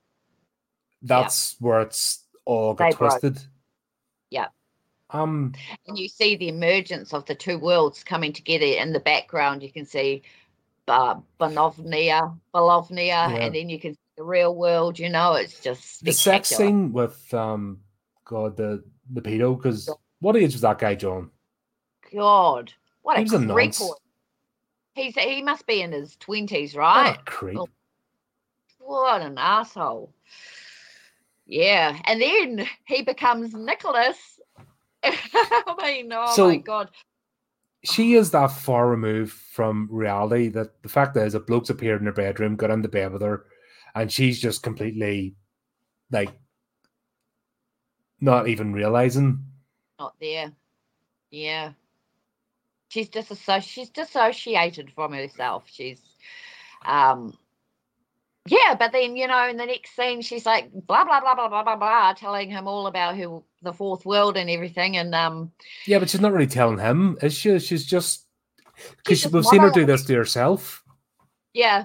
That's where it's all got They broke. twisted. Yeah. Um and you see the emergence of the two worlds coming together in the background you can see uh, Bonovnia, Bolovnia, Yeah. and then you can see the real world. You know, it's just the sex scene with um God the the pedo, because what age was that guy, John? God, what He a was a nonce. He's he must be in his twenties, What right? a creep. Oh. What an asshole! Yeah, and then he becomes Nicholas. I mean, oh So- my God! she is that far removed from reality that the fact is a bloke's appeared in her bedroom, got into bed with her, and she's just completely like not even realizing. Not there. Yeah, she's disassociated. She's dissociated from herself. She's, um, yeah. But then you know, in the next scene, she's like blah blah blah blah blah blah blah, telling him all about who the fourth world and everything, and um, Yeah, but she's not really telling him, is she? She's just because we've seen her do this to herself. yeah,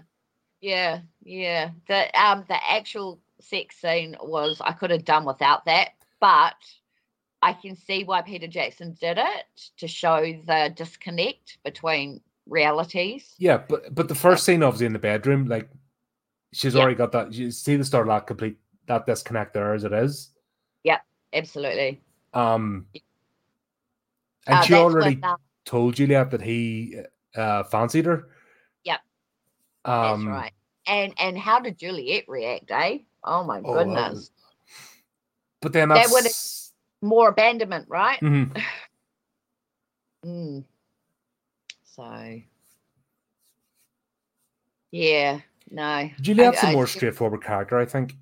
yeah, yeah. The um, the actual sex scene was I could have done without that, but. I can see why Peter Jackson did it to show the disconnect between realities. Yeah, but but the first scene, obviously in the bedroom, like she's Yeah. already got that. You see the that complete that disconnect there as it is. Yeah, absolutely. Um, and Uh, she already when, um, told Juliet that he uh fancied her. Yep. Um, That's right. And and how did Juliet react, eh? Oh my Oh, well, goodness. But then That would've- More abandonment, right? Mhm. Mm. So yeah, no. Juliet's I- a I more see- straightforward character, I think.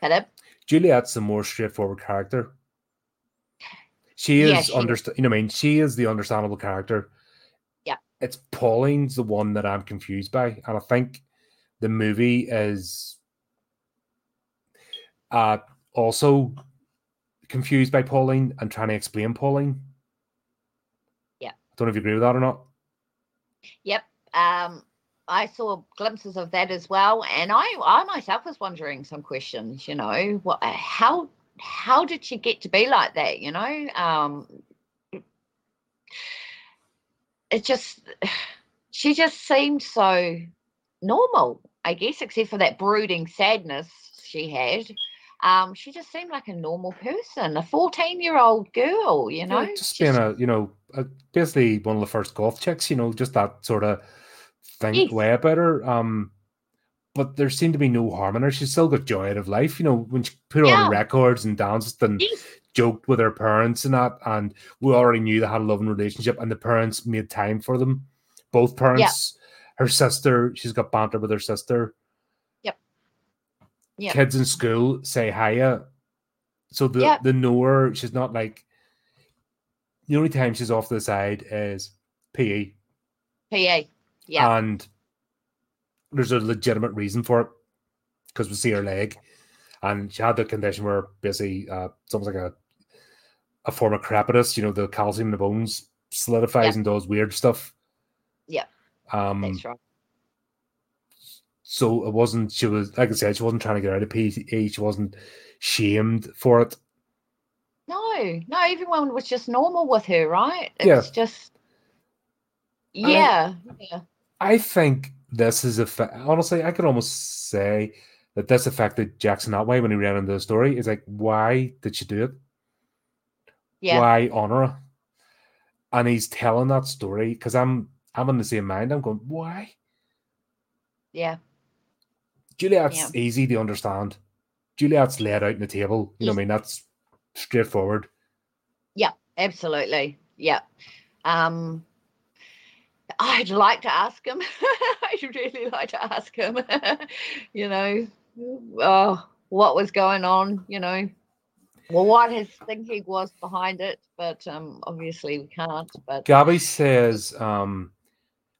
Philip? Juliet's a more straightforward character. She is Yeah, she is. understand. You know, what I mean, she is the understandable character. Yeah. it's Pauline's the one that I'm confused by, and I think the movie is uh also confused by Pauline and trying to explain Pauline. Yeah. I don't know if you agree with that or not. Yep. Um I saw glimpses of that as well, and I, I myself was wondering some questions. You know, what, how, how did she get to be like that? You know, um, it just, she just seemed so normal, I guess, except for that brooding sadness she had. Um, she just seemed like a normal person, a fourteen-year-old girl. You know, Yeah, just being a you know uh, basically one of the first goth chicks. You know, just that sort of thing Yes. way about her. Um, but there seemed to be no harm in her. She still got joy out of life. You know, when she put on records and danced and Yes. joked with her parents and that, and we already knew they had a loving relationship, and the parents made time for them. Both parents, her sister, she's got banter with her sister. Yep. Kids in school say hiya, so the Yep. the know her. She's not like the only time she's off to the side is PE, PE, Yeah. and there's a legitimate reason for it because we see her leg, and she had the condition where basically uh, it's almost like a a form of crepitus. You know, the calcium in the bones solidifies Yep. and does weird stuff. Yeah. Um. That's right. So it wasn't. She was like I said. She wasn't trying to get out of PE. She wasn't shamed for it. No, no, everyone was just normal with her, right? It Yeah. just I- Yeah. yeah. I think this is a fa- honestly. I could almost say that this affected Jackson that way when he ran into the story. It's like, why did she do it? Yeah. why Honora? And he's telling that story because I'm I'm in the same mind. I'm going, why? Yeah. Juliet's Yeah. easy to understand. Juliet's laid out on the table. You know what I mean? That's straightforward. Yeah, absolutely. Yeah. Um I'd like to ask him. I'd really like to ask him. you know, oh, what was going on, you know. Well, what his thinking was behind it, but um obviously we can't. But Gabby says um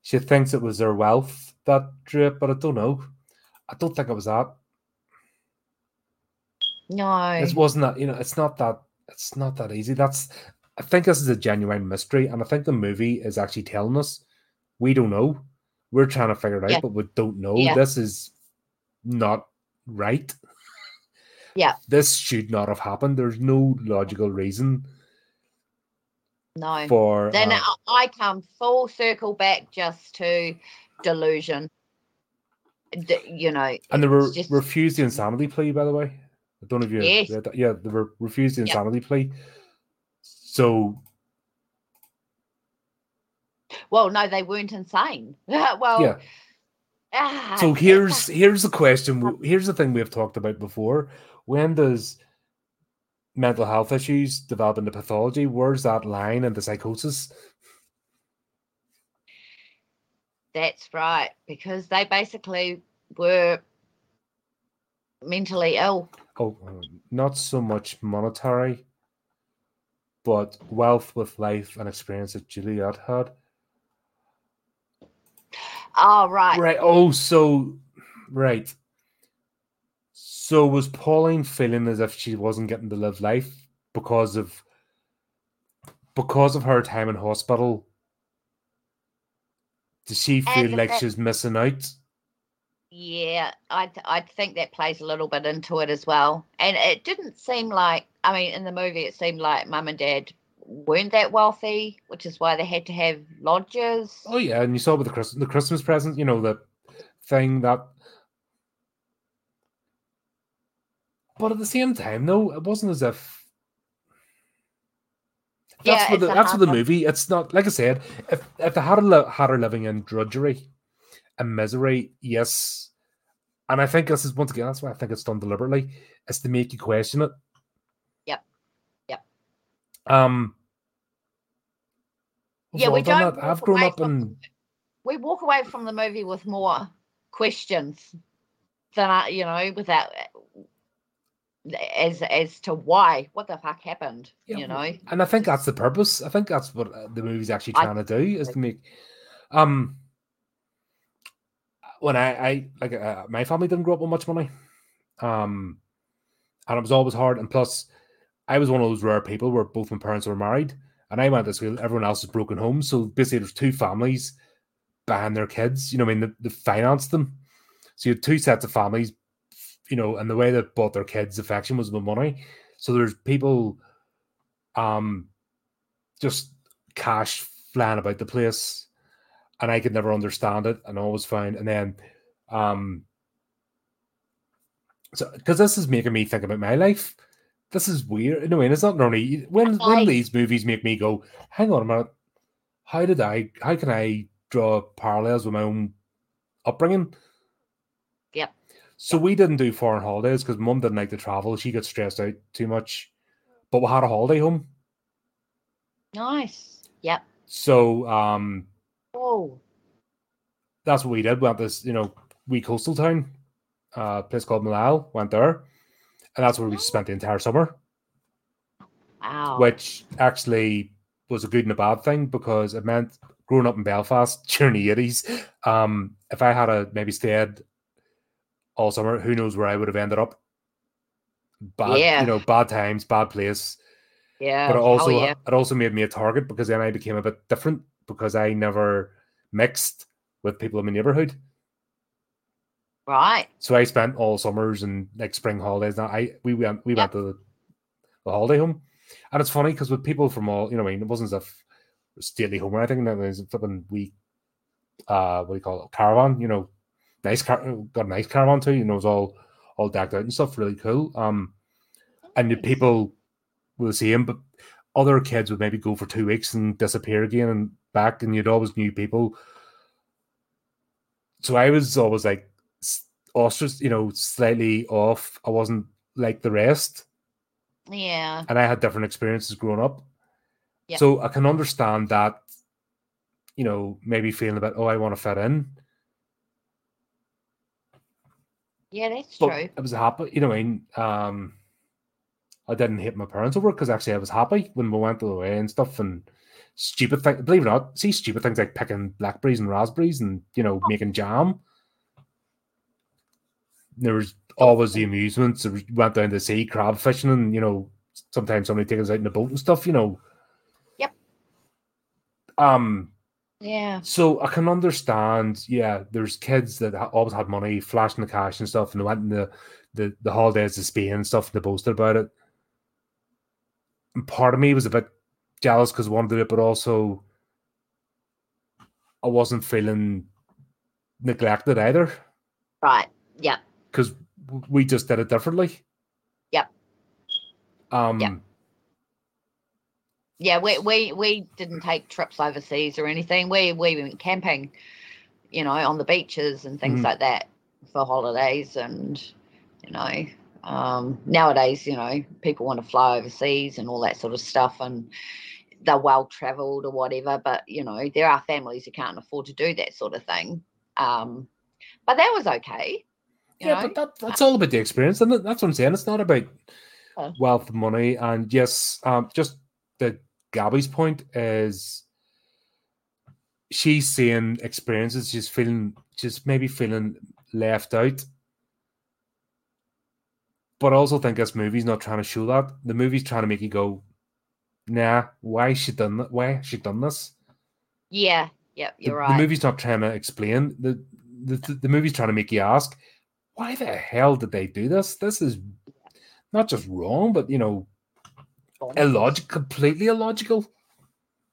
she thinks it was their wealth that drew it, but I don't know. I don't think it was that. no. It wasn't that, you know, it's not that it's not that easy. That's I think this is a genuine mystery, and I think the movie is actually telling us we don't know. We're trying to figure it out, Yeah. but we don't know. Yeah. This is not right. Yeah. This should not have happened. There's no logical reason no. for then uh, I I come full circle back just to delusion. You know, and they were just- refused the insanity plea, by the way. I don't know if you Yes. read that. Yeah, they were refused the insanity plea. So well, no, they weren't insane. well, yeah. ah, So here's here's the question. Here's the thing we've talked about before. When does mental health issues develop into pathology? Where's that line into psychosis? That's right because they basically were mentally ill. Oh, not so much monetary, but wealth with life and experience that Juliet had. Oh, right. Right. Oh, so right. So was Pauline feeling as if she wasn't getting to live life because of because of her time in hospital? Does she feel And like that- she's missing out? Yeah, I I think that plays a little bit into it as well. And it didn't seem like I mean in the movie it seemed like mum and dad weren't that wealthy, which is why they had to have lodges. Oh yeah, and you saw with the Christmas the Christmas present, you know, the thing that But at the same time, though, it wasn't as if that's what it's the, that's what the movie. It's not like I said. If if they had a had her living in drudgery and misery, yes, and I think this is once again that's why I think it's done deliberately. Is to make you question it. Yep. Yep. Um. Yeah, we we've all done don't that. I've grown up from in We walk away from the movie with more questions than I, you know, without as as to why what the fuck happened, Yeah, you know. And I think that's the purpose. I think that's what uh, the movie's actually I- trying to do is to make. Um, when I, I like uh, my family didn't grow up with much money, um, and it was always hard. And plus, I was one of those rare people where both my parents were married, and I went to school. Everyone else was broken home, so basically, there's two families buying their kids. You know, what I mean, they, they financed them. So you had two sets of families, you know, and the way they bought their kids' affection was with money. So there's people um just cash flying about the place and I could never understand it and always found and then um so because this is making me think about my life. This is weird. No, mean, it's not normally when when these movies make me go, hang on a minute, how did I? How can I draw parallels with my own upbringing? So we didn't do foreign holidays because mum didn't like to travel. She got stressed out too much. But we had a holiday home. Nice. Yep. So um Oh, that's what we did. We went this, you know, wee coastal town, uh, place called Malal, went there. And that's where we spent the entire summer, wow. which actually was a good and a bad thing because it meant growing up in Belfast during the 80s, um, if I had a maybe stayed all summer, who knows where I would have ended up. Bad, Yeah. you know, bad times, bad place. yeah. but it oh, also yeah. it also made me a target because then I became a bit different because I never mixed with people in my neighborhood. Right. So I spent all summers and like spring holidays. Now I we went we went to the, the holiday home, and it's funny because with people from all you know, I mean, it wasn't as if stately home or anything. It was a flipping we uh what do you call it caravan? You know, nice car got a nice caravan too. You know, it was all all decked out and stuff, really cool. Um, and the people were see him, but other kids would maybe go for two weeks and disappear again and back, and you'd always new people. So I was always like ostrich, you know, slightly off. I wasn't like the rest, Yeah. and I had different experiences growing up. Yeah. So I can understand that, you know, maybe feeling a bit, oh, I want to fit in. Yeah, that's But true. I was happy, you know. I mean, um, I didn't hate my parents over because actually I was happy when we went away and stuff and stupid things. Believe it or not, see stupid things like picking blackberries and raspberries and you know making jam. There was always the amusements. We went down to sea crab fishing and you know sometimes somebody takes us out in the boat and stuff. You know. Yep. Um. Yeah. So I can understand, yeah, there's kids that always had money, flashing the cash and stuff, and they went in the, the, the holidays to Spain and stuff, and they boasted about it. And part of me was a bit jealous because I wanted to do it, but also I wasn't feeling neglected either Right. Yeah. because we just did it differently. Yep. Um, Yep. Yeah. We we we didn't take trips overseas or anything. We we went camping, you know, on the beaches and things Mhm. like that for holidays and you know. Um, nowadays, you know, people want to fly overseas and all that sort of stuff, and they're well traveled or whatever. But you know, there are families who can't afford to do that sort of thing. Um, but that was okay. You yeah, know? but that, that's all about the experience, and that's what I'm saying. It's not about wealth, money, and yes, um, just the Gabby's point is she's seeing experiences, she's feeling, she's maybe feeling left out. But I also think this movie's not trying to show that. The movie's trying to make you go, "Nah, why she done that? Why she done this?" yeah, yep, you're the right. The movie's not trying to explain the, the the the movie's trying to make you ask why the hell did they do this this is not just wrong but you know Bonkers. illogical completely illogical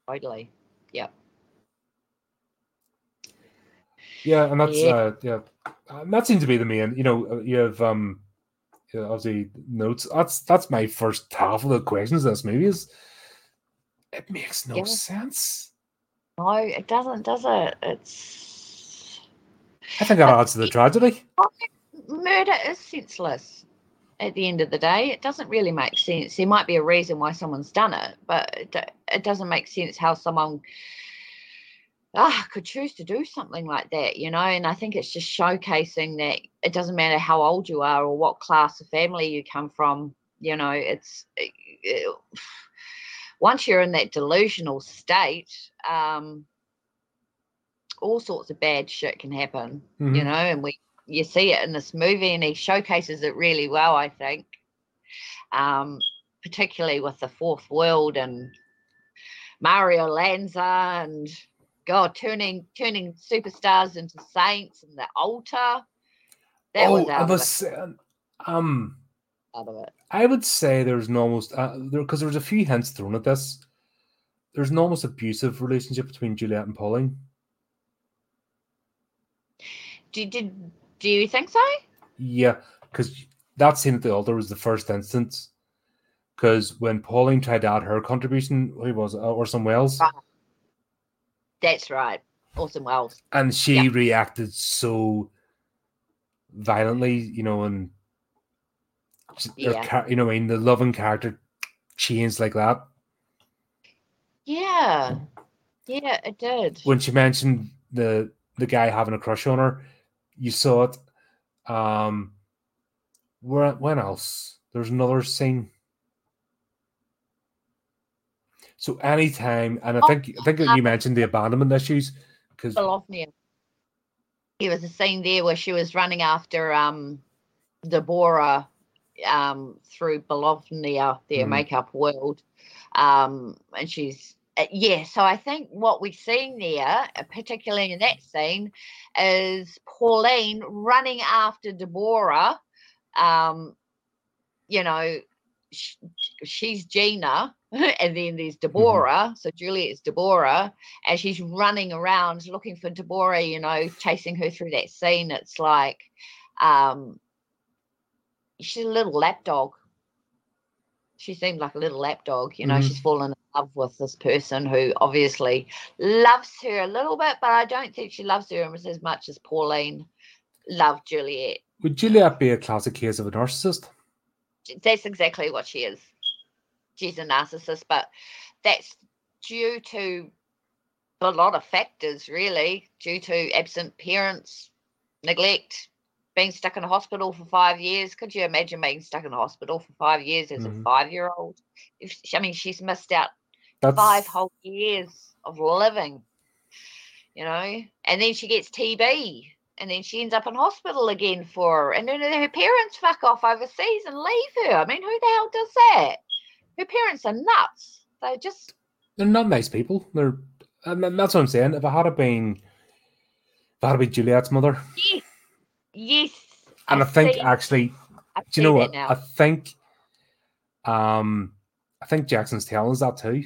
Totally. Yep. yeah and that's Yeah. uh yeah and that seems to be the main you know uh, you have um you know, obviously notes that's that's my first half of the questions of this movie is it makes no Yeah. sense No, it doesn't, does it? It's i think that adds to the tragedy murder is senseless at the end of the day. It doesn't really make sense. There might be a reason why someone's done it, but it, it doesn't make sense how someone ah, could choose to do something like that, you know. And I think it's just showcasing that it doesn't matter how old you are or what class of family you come from, you know, it's it- it- once you're in that delusional state, um, all sorts of bad shit can happen you Mhm. know, and we you see it in this movie, and he showcases it really well, I think. Um, particularly with the fourth world and Mario Lanza and God turning turning superstars into saints and the altar. That oh was i out was it, um out of it. I would say there's an almost uh, there because there's a few hints thrown at this. There's an almost abusive relationship between Juliet and Pauline. Do, did, do you think so? Yeah, because that scene at the altar was the first instance. Because when Pauline tried to add her contribution, who was it, or someone else, Right. That's right. Orson Welles. And she reacted so violently, you know, and Yeah. you know, what I mean, the loving character changed like that. Yeah. Yeah, it did. When she mentioned the the guy having a crush on her, you saw it. Um, where when else? There's another scene. So anytime, and I Oh, think I think you mentioned the abandonment issues because Borovnia. There was a scene there where she was running after um Deborah um through Borovnia, their Mhm. makeup world. Um and she's uh, yeah, so I think what we've seen there, uh, particularly in that scene, is Pauline running after Deborah. Um, you know, sh- she's Gina, and then there's Deborah. So Juliet's Deborah, and she's running around looking for Deborah, you know, chasing her through that scene. It's like um she's a little lapdog. She seemed like a little lapdog, you know, Mhm. she's fallen in love with this person who obviously loves her a little bit, but I don't think she loves her as much as Pauline loved Juliet. would Juliet be a classic case of a narcissist? That's exactly what she is. She's a narcissist, but that's due to a lot of factors, really, due to absent parents, neglect, being stuck in a hospital for five years. Could you imagine being stuck in a hospital for five years as Mhm. a five year old? If I mean, she's missed out That's five whole years of living, you know, and then she gets TB. And then she ends up in hospital again for, and then her parents fuck off overseas and leave her. I mean, who the hell does that? Her parents are nuts. They just, they're not nice people. They're and and that's what I'm saying. If I had been, if I had been Juliet's mother, yes, yes. and I, think see- actually, I do you know what? I think, um, I think Jackson's telling us that too.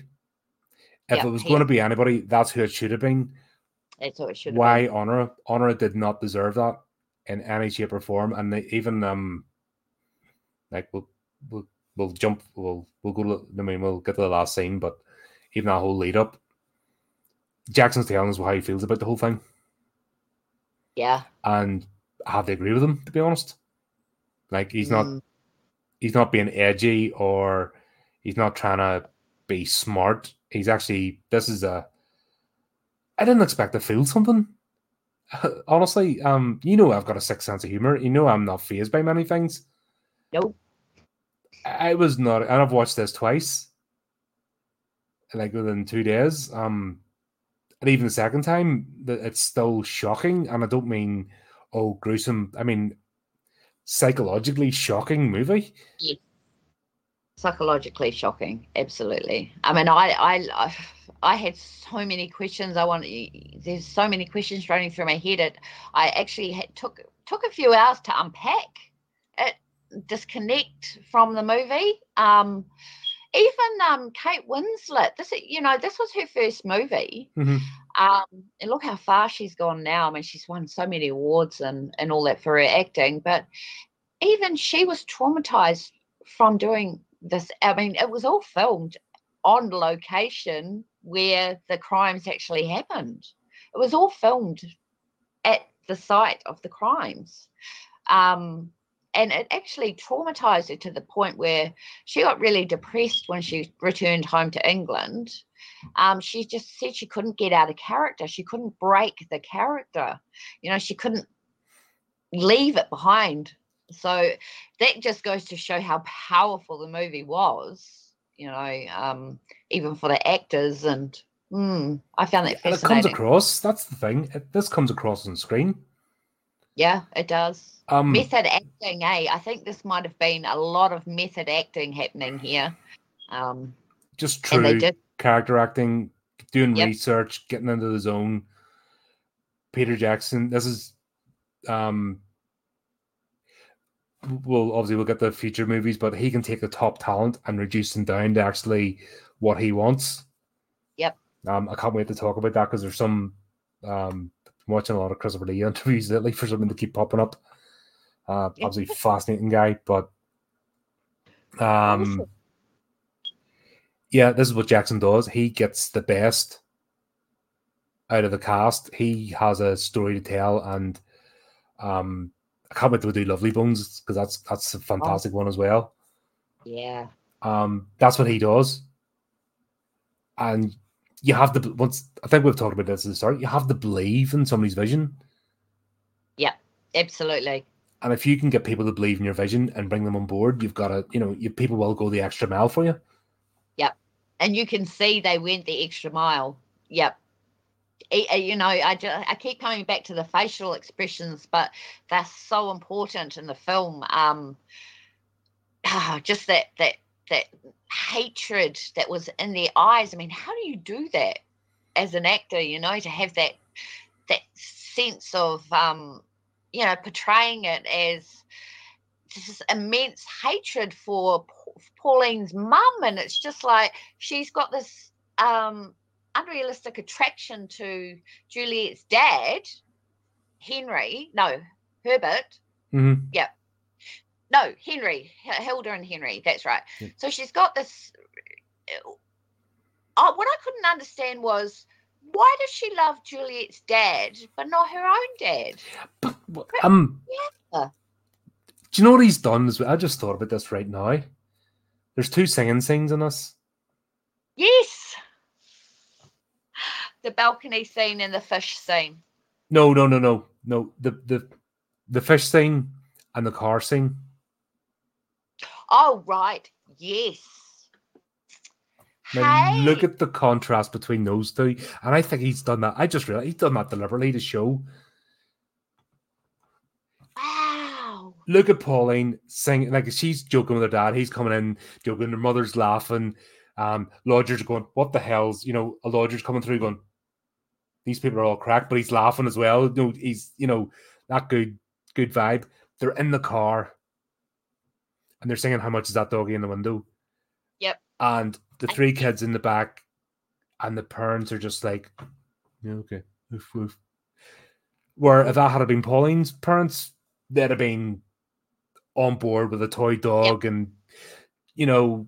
If Yeah, it was he- going to be anybody, that's who it should have been. That's what it should Why been. Honora? Honora did not deserve that in any shape or form, and they, even um, like we'll we'll we'll jump, we'll we'll go. To, I mean, we'll get to the last scene, but even that whole lead up, Jackson's telling us how he feels about the whole thing, Yeah. and To agree with him to be honest. Like he's not Mm, he's not being edgy or he's not trying to be smart. He's actually this is a I didn't expect to feel something. Honestly, um, you know I've got a sick sense of humor. You know I'm not phased by many things. Nope. I was not, and I've watched this twice, like within two days. Um, and even the second time, that it's still shocking. And I don't mean oh gruesome. I mean psychologically shocking movie. Yeah. psychologically shocking absolutely i mean I, I i had so many questions i want there's so many questions running through my head it i actually had, took took a few hours to unpack it disconnect from the movie um even um kate winslet this is- you know this was her first movie Mhm. Um and look how far she's gone now. I mean she's won so many awards and and all that for her acting but even she was traumatized from doing this. I mean it was all filmed on location where the crimes actually happened. It was all filmed at the site of the crimes. Um and it actually traumatized her to the point where she got really depressed when she returned home to england um, she just said she couldn't get out of character she couldn't break the character you know she couldn't leave it behind so that just goes to show how powerful the movie was you know um even for the actors and mm, i found that And it comes across. That's the thing. It, this comes across on screen. yeah it does Um, method acting eh i think this might have been a lot of method acting happening here um just they true character acting, doing Yep. research, getting into the zone. Peter Jackson. This is, um, well, obviously we'll get the future movies, but he can take the top talent and reduce them down to actually what he wants. Yep. Um, I can't wait to talk about that because there's some, um, I'm watching a lot of Christopher Lee interviews lately for something to keep popping up. Uh, obviously fascinating guy, but um. Yeah, this is what Jackson does. He gets the best out of the cast. He has a story to tell, and um, I can't wait to do Lovely Bones because that's that's a fantastic oh. one as well. Yeah. Um, that's what he does, and you have to once. I think we've talked about this at the start. You have to believe in somebody's vision. Yeah, absolutely. And if you can get people to believe in your vision and bring them on board, you've got to, you know, you, people will go the extra mile for you. And you can see they went the extra mile. Yep. You know, I just, I keep coming back to the facial expressions, but they're so important in the film. Um, just that that that hatred that was in their eyes. I mean, how do you do that as an actor? You know, to have that that sense of um, you know portraying it as this immense hatred for Pauline's mum, and it's just like she's got this um, unrealistic attraction to Juliet's dad, Henry. No, Herbert. Mm-hmm. Yeah, no, Henry, Hilda and Henry. That's right. Yeah. So she's got this. Uh, what I couldn't understand was why does she love Juliet's dad but not her own dad? But, um, yeah. Do you know what he's done? I just thought about this right now. There's two singing scenes in this. Yes. The balcony scene and the fish scene. No, no, no, no, no. The the the fish scene and the car scene. Oh, right. Yes. Now, hey. look at the contrast between those two. And I think he's done that. I just realized he's done that deliberately to show. Wow. Look at Pauline singing. Like she's joking with her dad. He's coming in, joking. Her mother's laughing. Um, lodgers going, What the hell's, you know, a lodger's coming through going, These people are all cracked, but he's laughing as well. You know, he's, you know, that good, good vibe. They're in the car and they're singing "How much is that doggy in the window?" Yep. And the three kids in the back, and the parents are just like, "Yeah, okay." Oof, oof. Where if that had been Pauline's parents, they'd have been on board with a toy dog, yep. and you know,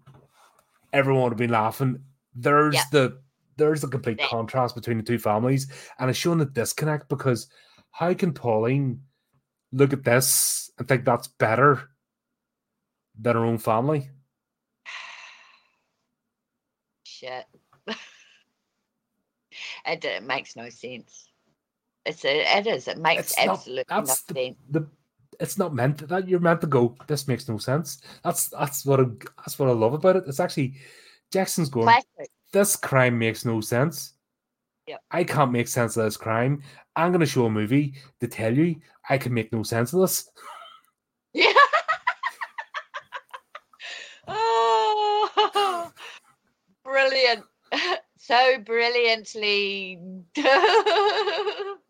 everyone would have been laughing. There's yep. the there's the complete contrast between the two families, and it's showing the disconnect because how can Pauline look at this and think that's better than her own family? Shit. it, it makes no sense. It's a, it is. It makes it's absolutely not, no the, sense. The, it's not meant that you're meant to go. This makes no sense. That's that's what I, that's what I love about it. It's actually Jackson's going. Classic. This crime makes no sense. Yep. I can't make sense of this crime. I'm going to show a movie to tell you I can make no sense of this. Yeah. oh, brilliant. So brilliantly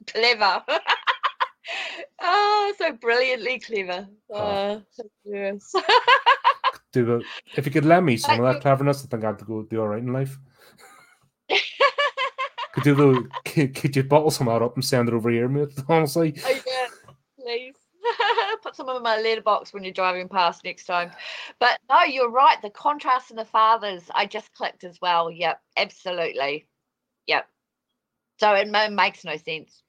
clever. Oh, so brilliantly clever. Oh, oh so yes. do a, if you could lend me some of that cleverness, I think I'd go do all right in life. could do the could, could you bottle some out up and send it over here, mate? Honestly. Oh, yeah, please. Put some in my letterbox when you're driving past next time. But no, you're right. The contrast in the fathers, I just clicked as well. Yep, absolutely. Yep. So it makes no sense.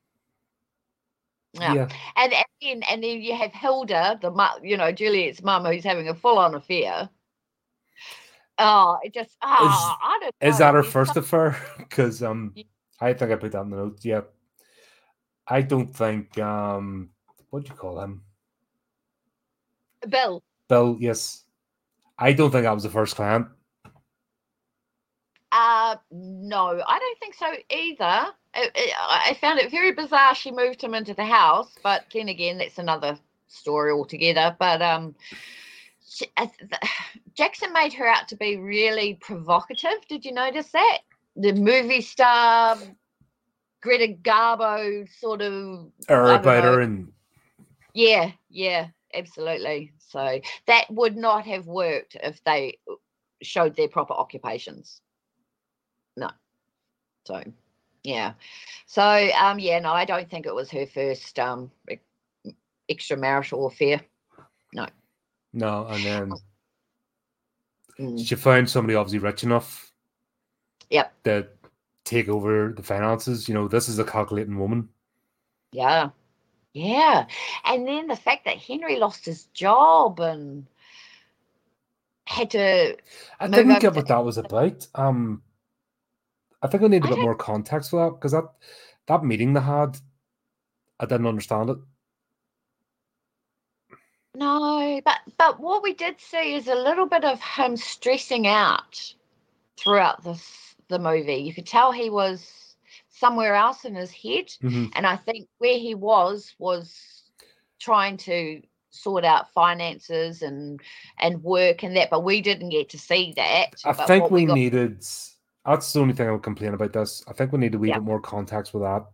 Yeah. yeah. And, and then and then you have Hilda, the you know Juliet's mum, who's having a full on affair. Oh, it just oh, is, I don't know. Is that her first affair? Because um, I think I put that in the notes. Yeah, I don't think um, what do you call him? Bill. Bill, yes. I don't think that was the first client. Uh, no, I don't think so either. It, it, I found it very bizarre she moved him into the house, but then again, that's another story altogether. But um, she, uh, the, Jackson made her out to be really provocative. Did you notice that? The movie star, Greta Garbo, sort of. Arabider and yeah, yeah, absolutely. So that would not have worked if they showed their proper occupations. So yeah. So um yeah, no, I don't think it was her first um extramarital affair. No. No, and then mm. she found somebody obviously rich enough. Yep. That take over the finances. You know, this is a calculating woman. Yeah. Yeah. And then the fact that Henry lost his job and had to I didn't get what that was about. Um, I think I need a I bit don't- more context for that because that that meeting they had, I didn't understand it. No, but but what we did see is a little bit of him stressing out throughout this the movie. You could tell he was somewhere else in his head, Mhm. and I think where he was was trying to sort out finances and and work and that. But we didn't get to see that. I think what we got- needed. That's the only thing I would complain about this. I think we need a wee Yeah. bit more context with that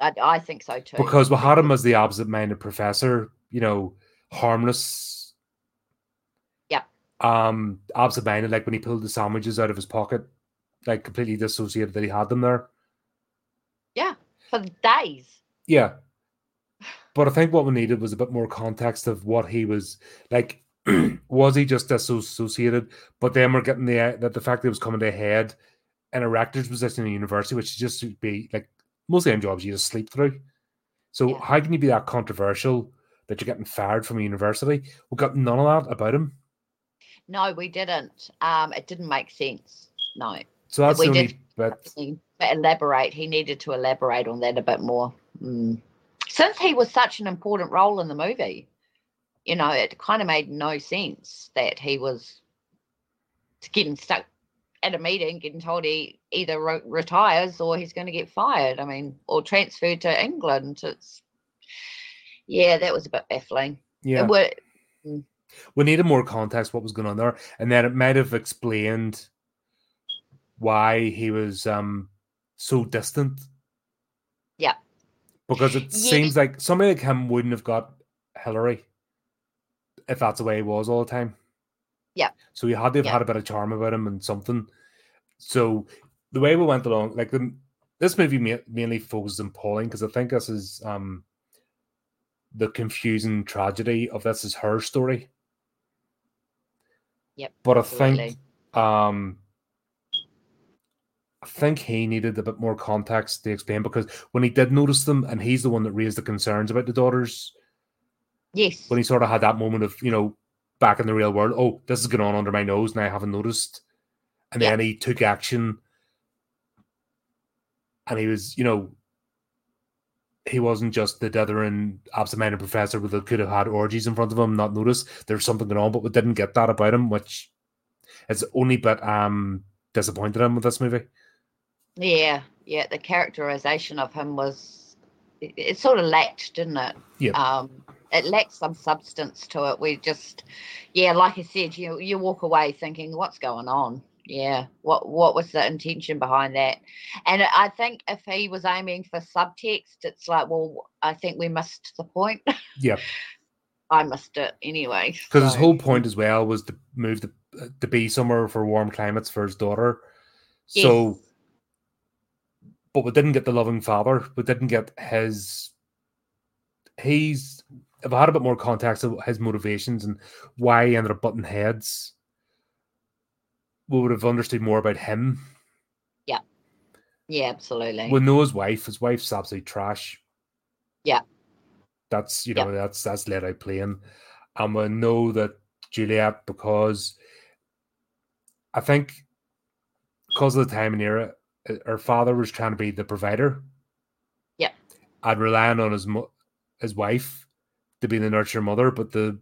I, I think so too. because we had him as the absent-minded professor. You know, harmless. Yeah. Um, absent-minded, like when he pulled the sandwiches out of his pocket, like completely dissociated that he had them there. Yeah, for days. Yeah. But I think what we needed was a bit more context of what he was like. was he just disassociated? But then we're getting the that the fact that he was coming to a head in a rector's position in university, which is just to be like most of them jobs you just sleep through. So Yeah. how can you be that controversial that you're getting fired from a university? We got none of that about him. No, we didn't. Um, it didn't make sense. No. So that's We the only did- bit. But elaborate. He needed to elaborate on that a bit more. Mm. Since he was such an important role in the movie, you know, it kind of made no sense that he was getting stuck at a meeting, getting told he either re- retires or he's going to get fired. I mean, or transferred to England. It's yeah, that was a bit baffling. Yeah. It wa- we needed more context what was going on there and then it might have explained why he was um so distant Yeah. because it Yeah. seems like somebody like him wouldn't have got hillary if that's the way he was all the time Yeah. so he had to have Yeah. had a bit of charm about him and something so the way we went along like the this movie ma- mainly focuses on pauline because i think this is um the confusing tragedy of this is her story Yep, but I absolutely. think um I think he needed a bit more context to explain because when he did notice them and he's the one that raised the concerns about the daughters, yes. when he sort of had that moment of, you know, back in the real world, oh, this is going on under my nose and I haven't noticed. And Yeah. then he took action and he was, you know, he wasn't just the dithering absent-minded professor that could have had orgies in front of him, not noticed there's something going on, but we didn't get that about him, which is only bit um disappointed him with this movie. Yeah, yeah. The characterization of him was it, it sort of lacked, didn't it? Yep. Um, it lacks some substance to it. We just, yeah, like I said, you you walk away thinking, what's going on? Yeah, what what was the intention behind that? And I think if he was aiming for subtext, it's like, well, I think we missed the point. Yeah. I missed it anyway. Because his whole point as well was to move to, uh, to be somewhere for warm climates for his daughter. So, but we didn't get the loving father. We didn't get his. He's. If I had a bit more context of his motivations and why he ended up butting heads, we would have understood more about him. yeah, Yeah, absolutely. We know his wife. His wife's absolute trash. Yeah. That's you Yeah. know that's that's let out playing, and we know that Juliet because I think because of the time and era, uh, her father was trying to be the provider. Yeah. and relying on his mo- his wife to be the nurture mother, but the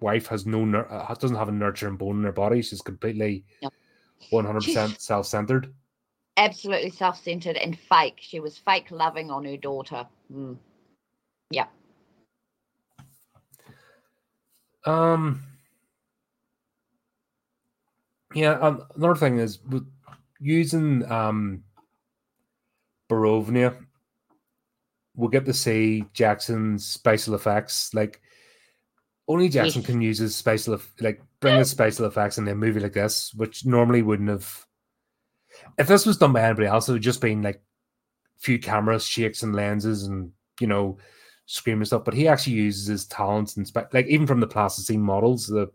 wife has no uh, doesn't have a nurturing bone in her body. She's completely one hundred percent self centered. Absolutely self-centered and fake. She was fake loving on her daughter. Mm. Um. Yeah. Um, another thing is with using um. Borovnia. We'll get to see Jackson's spatial effects. Like only Jackson can use his spatial, like bring his spatial effects in a movie like this, which normally wouldn't have. If this was done by anybody else, it would just been like few cameras, shakes, and lenses, and you know, scream and stuff. But he actually uses his talents and spe- like even from the plasticine models, the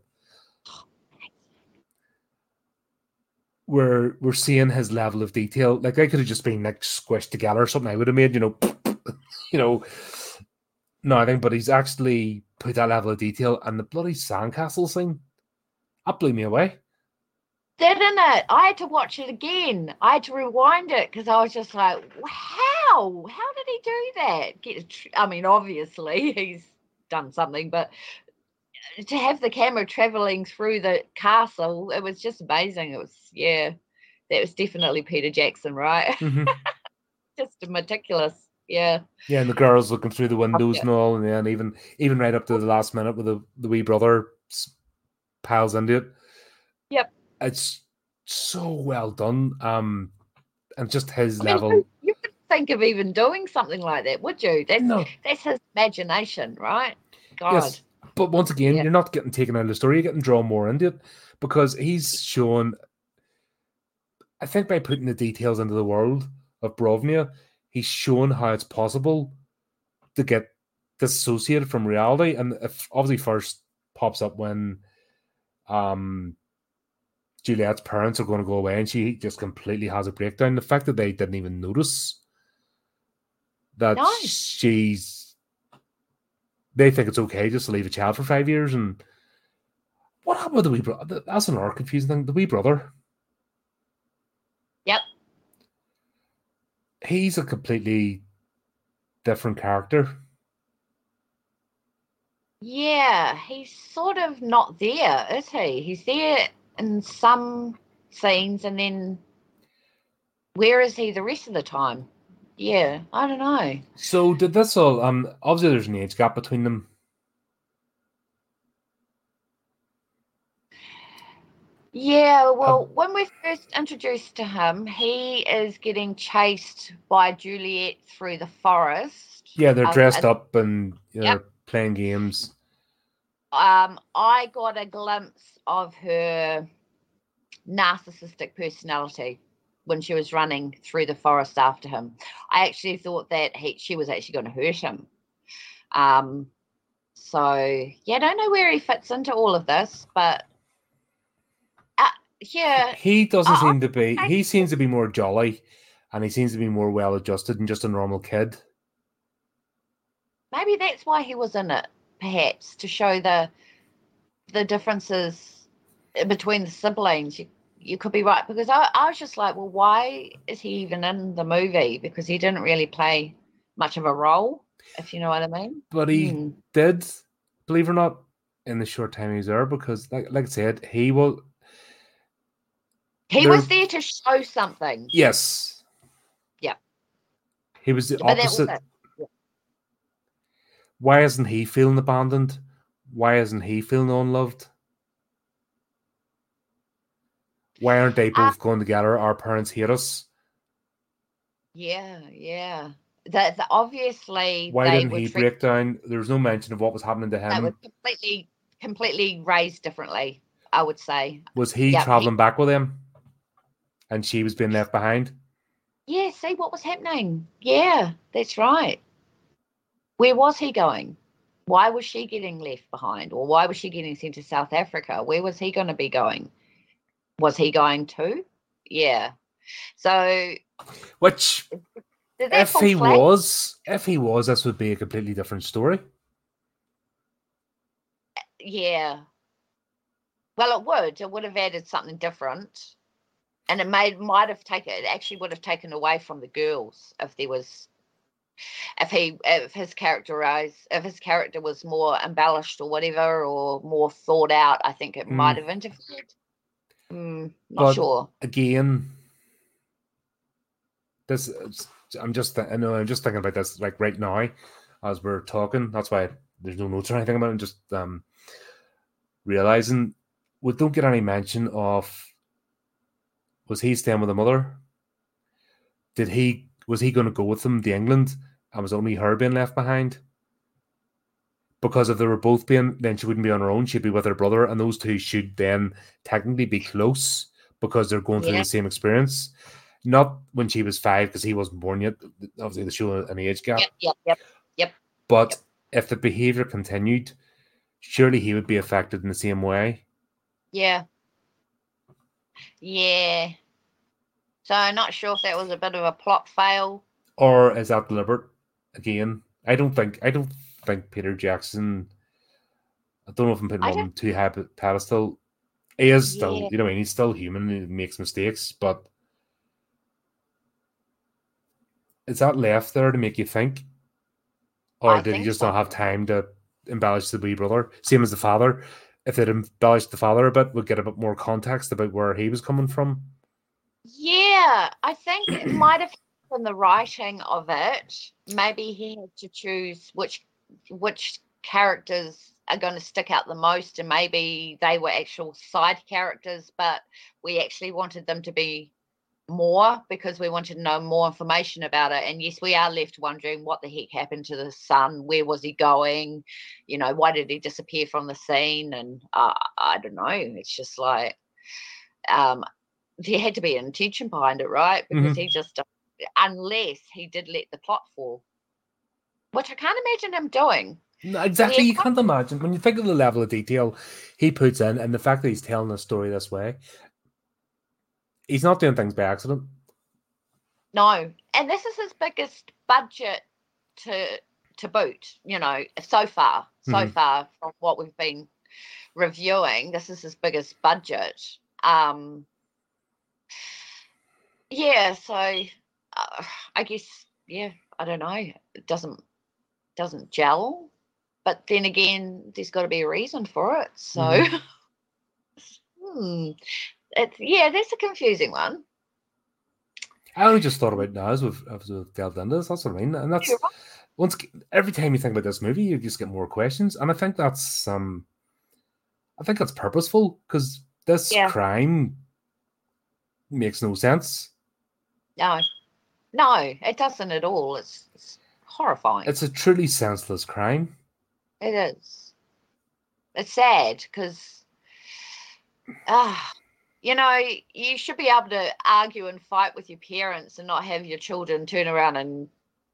we're we're seeing his level of detail. Like I could have just been like squished together or something. I would have made, you know, you know, nothing. But he's actually put that level of detail and the bloody sandcastle scene. That blew me away. Didn't it? I had to watch it again. I had to rewind it because I was just like, "How? How did he do that?" Get, I mean, obviously he's done something, but to have the camera traveling through the castle, it was just amazing. It was, yeah, that was definitely Peter Jackson, right? Mhm. just meticulous. Yeah. Yeah, and the girls looking through the windows yeah. and all, and then even even right up to the last minute with the, the wee brother piles into it. Yep. It's so well done. Um, and just his I mean, level. you could think of even doing something like that, would you? That's No, that's his imagination, right? God. yes, but once again, Yeah. you're not getting taken out of the story. You're getting drawn more into it because he's shown. I think by putting the details into the world of Borovnia, he's shown how it's possible to get dissociated from reality, and obviously first pops up when um Juliet's parents are going to go away, and she just completely has a breakdown. The fact that they didn't even notice that No. she's they think it's okay just to leave a child for five years, and what happened with the wee brother? That's another confusing thing. The wee brother. Yep. He's a completely different character. Yeah, he's sort of not there, is he? He's there in some scenes and then where is he the rest of the time? Yeah, I don't know. So did this all? Um, obviously there's an age gap between them. Yeah, well, when we're first introduced to him, he is getting chased by Juliet through the forest. Yeah, they're Um, dressed and- up and you know, Yep. playing games. um, I got a glimpse of her narcissistic personality when she was running through the forest after him. I actually thought that he, she was actually going to hurt him. Um, so yeah, I don't know where he fits into all of this, but yeah, He doesn't I- seem to be. I- He seems to be more jolly, and he seems to be more well adjusted than just a normal kid. maybe that's why he was in it, perhaps to show the the differences between the siblings. You, you could be right because I, I was just like, well, why is he even in the movie? Because he didn't really play much of a role, if you know what I mean. But he Hmm. did, believe it or not, in the short time he was there, because like like I said, he will. He there- was there to show something, Yes. Yeah. He was the but that was opposite. it. Why isn't he feeling abandoned? Why isn't he feeling unloved? Why aren't they Uh, both going together? Our parents hate us. Yeah, yeah. That that obviously Why didn't he treat- break down? There was no mention of what was happening to That him. was completely completely raised differently. I would say. Was he Yeah, he- traveling back with him? And she was being left behind? Yeah, see what was happening. Yeah, that's right. Where was he going? Why was she getting left behind? Or why was she getting sent to South Africa? Where was he going to be going? Was he going too? Yeah. So Which, if he flat? was, if he was, this would be a completely different story. Yeah. Well, it would. It would have added something different. And it made might have taken it actually would have taken away from the girls if there was if he if his characterized if his character was more embellished or whatever or more thought out, I think it might Mm. have interfered. Mm, not But- sure. Again, this is- I'm just th- I know I'm just thinking about this like right now as we're talking. That's why there's no notes or anything about it. I'm just um realizing we don't get any mention of was he staying with the mother? Did he was he going to go with them to England and was only her being left behind? Because if they were both being, then she wouldn't be on her own. She'd be with her brother, and those two should then technically be close because they're going through Yeah. the same experience. Not when she was five, because he wasn't born yet. Obviously, they show an age gap. Yep, yep, yep. But if the behavior continued, surely he would be affected in the same way. Yeah. Yeah. So I'm not sure if that was a bit of a plot fail. Or is that deliberate? Again, I don't think I don't think Peter Jackson. I don't know if I'm putting him on too high a pedestal. He is still, Yeah. you know, I mean, he's still human. He makes mistakes, but is that left there to make you think, or I did he just so. not have time to embellish the wee brother? Same as the father. If they'd embellished the father a bit, we'd get a bit more context about where he was coming from. Yeah, I think it might have been the writing of it. Maybe he had to choose which which characters are going to stick out the most, and maybe they were actual side characters, but we actually wanted them to be more because we wanted to know more information about it. And yes, we are left wondering what the heck happened to the son. Where was he going? You know, why did he disappear from the scene? And uh, I don't know. It's just like um, there had to be an intention behind it, right? Because he just, unless he did let the plot fall, which I can't imagine him doing. No, Exactly, you can't imagine when you think of the level of detail he puts in, and the fact that he's telling the story this way. He's not doing things by accident. No, and this is his biggest budget to to boot. You know, so far, so Mhm. far from what we've been reviewing, this is his biggest budget. Um, yeah, so uh, I guess yeah, I don't know. It doesn't doesn't gel, but then again, there's got to be a reason for it. So, Mhm. hmm, it's yeah, that's a confusing one. I only just thought about it now as we've, as we've delved into this. That's what I mean, and that's once every time you think about this movie, you just get more questions, and I think that's um, I think that's purposeful because this Yeah. crime makes no sense. No, no, it doesn't at all. It's, it's horrifying. It's a truly senseless crime. it is. It's sad because, ah, you know, you should be able to argue and fight with your parents and not have your children turn around and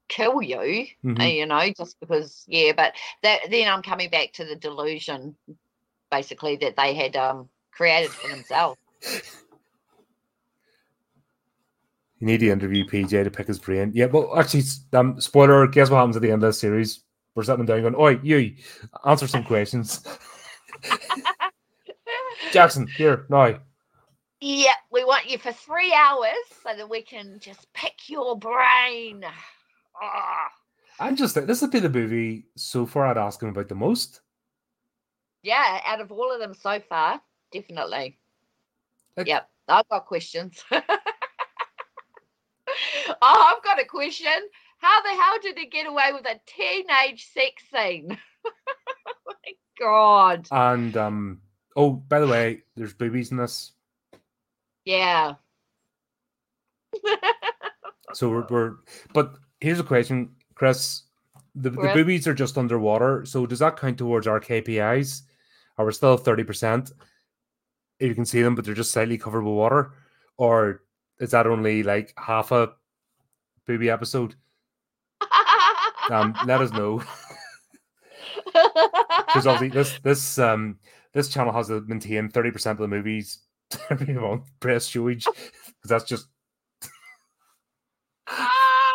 kill you. uh, Mhm. You know, just because, yeah. But that, then I'm coming back to the delusion, basically that they had um created for themselves. You need to interview PJ to pick his brain. Yeah, well, actually, um, spoiler. Guess what happens at the end of this series? We're sitting down going, "Oi, you, answer some questions." Jackson, here now. Yeah, we want you for three hours so that we can just pick your brain. Ah, I'm just this would be the movie so far I'd ask him about the most. yeah, out of all of them so far, definitely. Like- yep, I've got questions. oh, I've got a question. How the hell did he get away with a teenage sex scene? oh my god. And um, oh, by the way, there's boobies in this, Yeah. so we're, we're but here's a question, Chris. The, the boobies are just underwater, so does that count towards our KPIs? Are we still thirty percent? You can see them, but they're just slightly covered with water, or is that only like half a booby episode? Um, let us know because obviously this this um this channel has to maintain thirty percent of the movies press showage because that's just I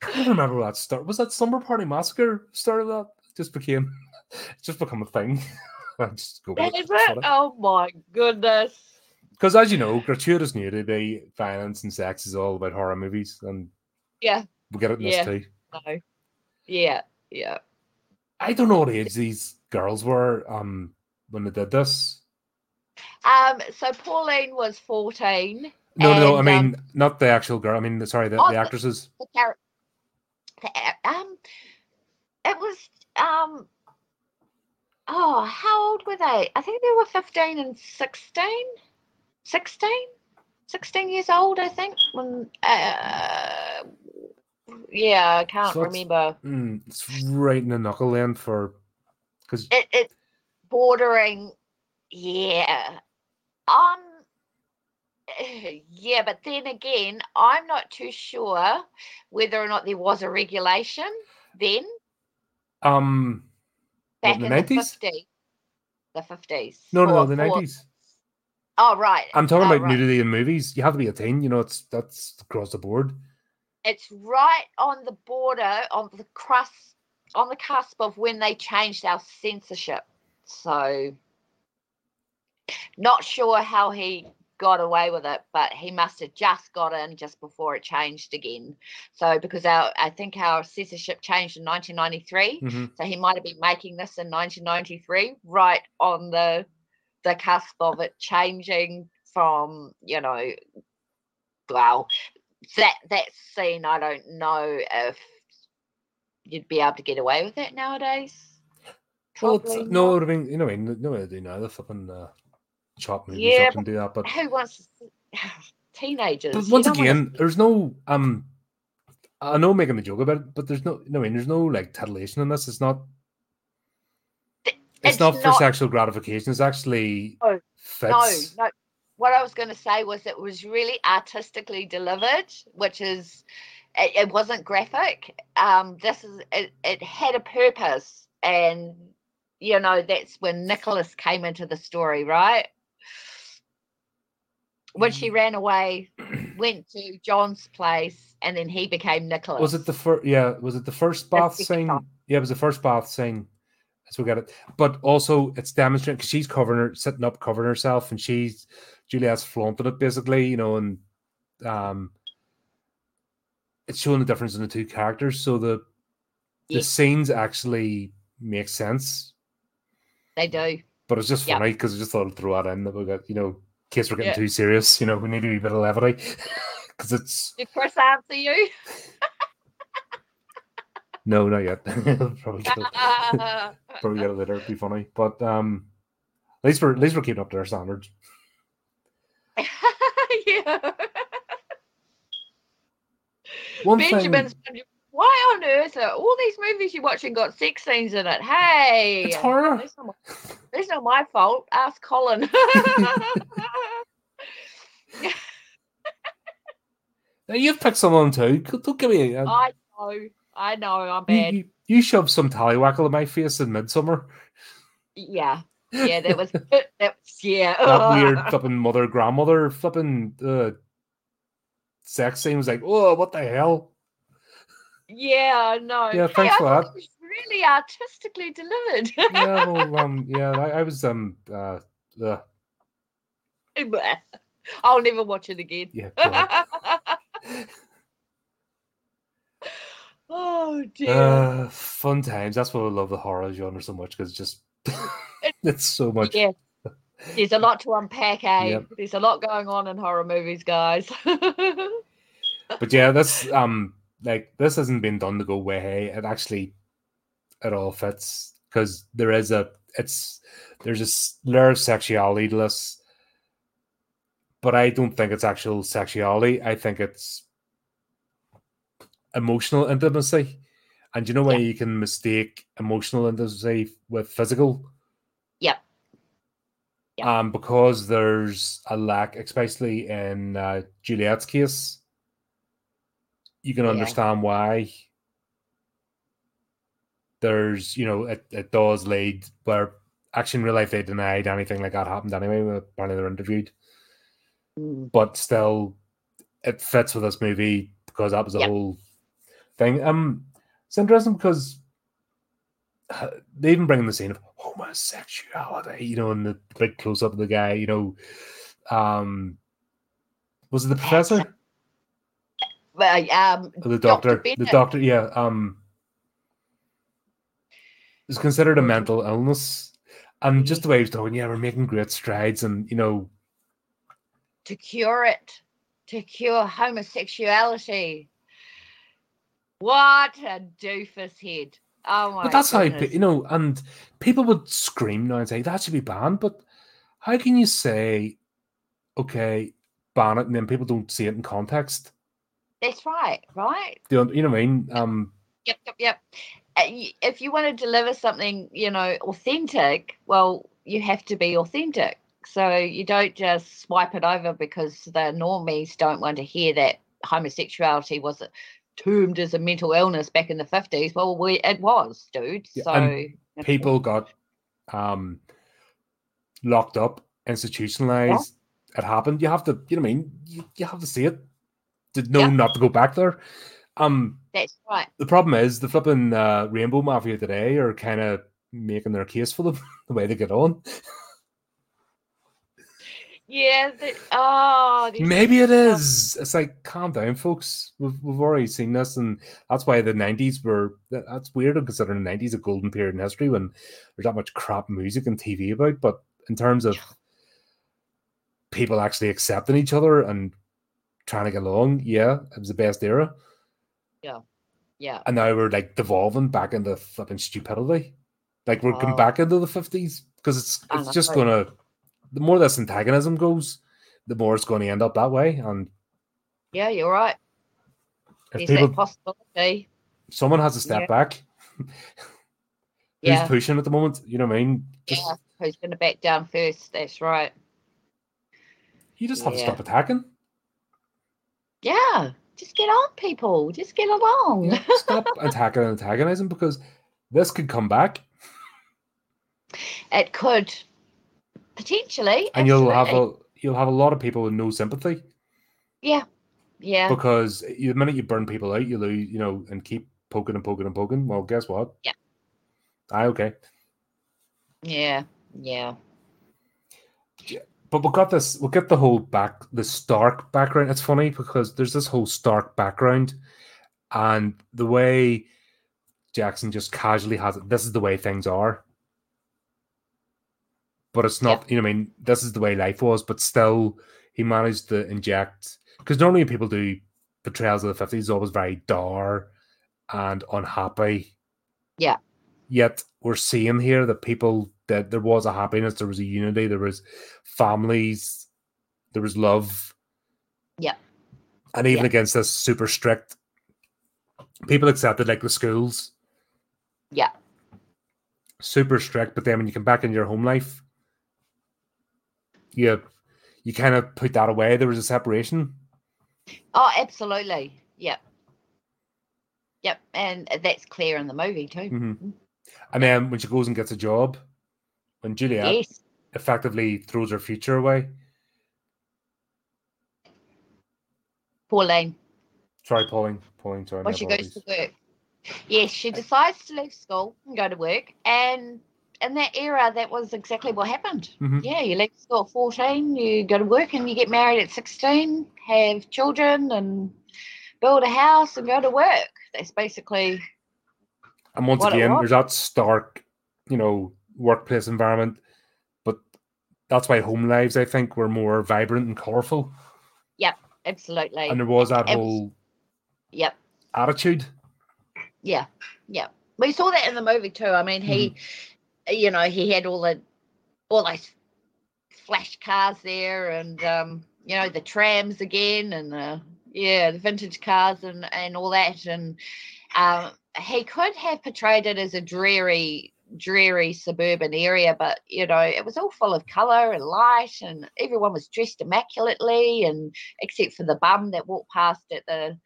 can't remember what that start was that Slumber Party Massacre started that just became just become a thing. I just go Is it? Oh my goodness. because as you know, gratuitous nudity, violence, and sex is all about horror movies, and Yeah. we get it in Yeah. this too. No. Yeah. Yeah. I don't know what age these girls were um when they did this. Um, so Pauline was 14. No, no, no. I mean, um, not the actual girl. I mean, sorry, the, Oh, the the- actresses. the char- the, um, it was, um, oh, how old were they? I think they were 15 and 16. 16? 16 years old, I think. When, uh, yeah, I can't So it's- remember. Mm, it's right in the knuckle then for because It, it bordering, yeah. Um, yeah, but then again, I'm not too sure whether or not there was a regulation then um back the in 90s? the 50s. The 50s. no, no, no, the nineties. Oh right. I'm talking Oh, about right. nudity in movies. You have to be 18. You know, it's that's across the board. It's right on the border, on the crust, on the cusp of when they changed our censorship. So, not sure how he got away with it, but he must have just got in just before it changed again. So, because our, I think our censorship changed in 1993. Mhm. So he might have been making this in 1993, right on the the cusp of it changing from, you know, well, that that scene. I don't know if you'd be able to get away with it nowadays. Well, no. I mean, you know, I mean, no way do now. They're flipping uh, chop movies Yeah, up and do that. But, who wants to teenagers? but once again, there's no um. I know I'm making a joke about it, but there's no, no, I mean, there's no like titillation in this. It's not. It's, it's not for not- sexual gratification. It's actually No, fits. No, no. What I was going to say was it was really artistically delivered, which is it, it wasn't graphic. Um, this is it, it had a purpose, and you know that's when Nicholas came into the story, right? When she ran away, went to John's place, and then he became Nicholas. Was it the first? Yeah, was it the first bath the scene? shot. Yeah, it was the first bath scene. As we get it, but also it's demonstrating because she's covering her, sitting up, covering herself, and she's Juliet's flaunted it basically, you know, and um, it's showing the difference in the two characters. So the the Yes. scenes actually make sense, They do. but it's just funny because I just thought I'd throw that in that we got, you know, case we're getting Yeah. too serious, you know, we need a wee bit of levity because it's Did Chris answer you? no, not yet. probably get it. probably get it later. It'd be funny, but um, at least we're at least we're keeping up to our standards. yeah. One Benjamin's thing, why on earth are all these movies you're watching got sex scenes in it? Hey, it's horror. That's not, my, not my fault. Ask Colin. Now, You've picked some of them too. Don't give me. A, I know, I know, I'm you, bad. you, you shoved some tallywackle in my face in Midsommar. Yeah, yeah, that was that was yeah. That weird flipping mother grandmother flipping uh, sex scene was like, oh, what the hell? Yeah, I know. Yeah, thanks I for that. Really artistically delivered. Yeah, well, um, yeah, I, I was um, uh, uh I'll never watch it again. yeah, oh dear. uh, fun times. That's why I love the horror genre so much because it's just it's so much. Yeah. There's a lot to unpack, eh? Yep. There's a lot going on in horror movies, guys. But yeah, that's um, like this hasn't been done to go way. Hey, it actually, it all fits because there is a it's there's a slur of sexuality to this, but I don't think it's actual sexuality. I think it's emotional intimacy, and you know why you can mistake emotional intimacy with physical. Yep. Yep. Um, because there's a lack, especially in uh, Juliet's case, you can Yeah. understand why. There's, you know, it, it does lead where actually in real life they denied anything like that happened anyway. when Apparently they're interviewed, Mm. but still, it fits with this movie because that was the Yep. whole thing. Um, it's interesting because uh, they even bring in the scene of homosexuality, you know, in the big close up of the guy, you know. Um, was it the professor um, or the Dr. doctor? The doctor, yeah. Um, is considered a mental illness, and just the way he's talking, yeah, we're making great strides, and you know, to cure it, to cure homosexuality. What a doofus head. Oh my but that's how goodness. pe- you know, and people would scream now and say that should be banned, but how can you say, okay, ban it, and then people don't see it in context? That's right, right? You, you know what I mean? Um, Yep, yep, yep. Uh, If you want to deliver something, you know, authentic, well, you have to be authentic. So you don't just swipe it over because the normies don't want to hear that homosexuality was termed as a mental illness back in the 50s. Well, we, it was, dude. Yeah, so people got um locked up, institutionalized it happened. You have to, you know what I mean? You, you have to see it to know Yeah. not to go back there. Um, That's right. the problem is the flipping uh, Rainbow Mafia today are kind of making their case for them the way they get on. Yeah. The, oh, Maybe it is. It's like calm down, folks. We've we've already seen this, and that's why the nineties were. that- That's weird considering the nineties a golden period in history when there's that much crap music and TV about. But in terms of people actually accepting each other and trying to get along, yeah, it was the best era. Yeah. Yeah. And now we're like devolving back into flipping stupidity. Like we're going Oh. back into the fifties because it's I it's just know. gonna. The more this antagonism goes, the more it's going to end up that way. And Yeah. You're right. if people possibility. someone has to step Yeah. back. Who's Yeah. pushing at the moment? You know what I mean? Just, Yeah. Who's going to back down first? That's right. You just have to stop attacking. Yeah. Just get on, people. Just get along. Yeah, stop attacking and antagonizing because this could come back It could potentially. and you'll have a you'll have a lot of people with no sympathy yeah, yeah, because the minute you burn people out, you lose, you know, and keep poking and poking and poking. Well, guess what? Yeah. Aye, okay. yeah, yeah. But we've got this, we'll get the whole back, the Stark background. It's funny because there's this whole Stark background, and the way Jackson just casually has it, this is the way things are. But it's not, you know, I mean, this is the way life was, but still, he managed to inject, because normally people do portrayals of the 50s, it's always very dour and unhappy. Yeah. Yet we're seeing here that people, that there was a happiness, there was a unity, there was families, there was love. Yeah. And even Yeah. against this super strict, people accepted like the schools. Yeah. Super strict, but then when you come back in your home life, you you kind of put that away. There was a separation. Oh, absolutely. Yep. Yep, and that's clear in the movie too. Mhm. And then when she goes and gets a job, when Juliet Yes. effectively throws her future away. Pauline, Sorry, Pauline. Pauline, sorry. when she goes to work. Yes, she decides to leave school and go to work. And in that era, that was exactly what happened. Mhm. Yeah, you leave school at 14, you go to work and you get married at 16, have children and build a house and go to work. That's basically, And once what again, there's that stark, you know, workplace environment. But that's why home lives, I think, were more vibrant and colourful. Yep, absolutely. And there was that It was- whole Yep. attitude. Yeah, yeah. We saw that in the movie too. I mean, he, you know, he had all the all those flash cars there, and um, you know, the trams again, and the yeah, the vintage cars and and all that, and um, he could have portrayed it as a dreary dreary suburban area but you know it was all full of color and light and everyone was dressed immaculately and except for the bum that walked past at the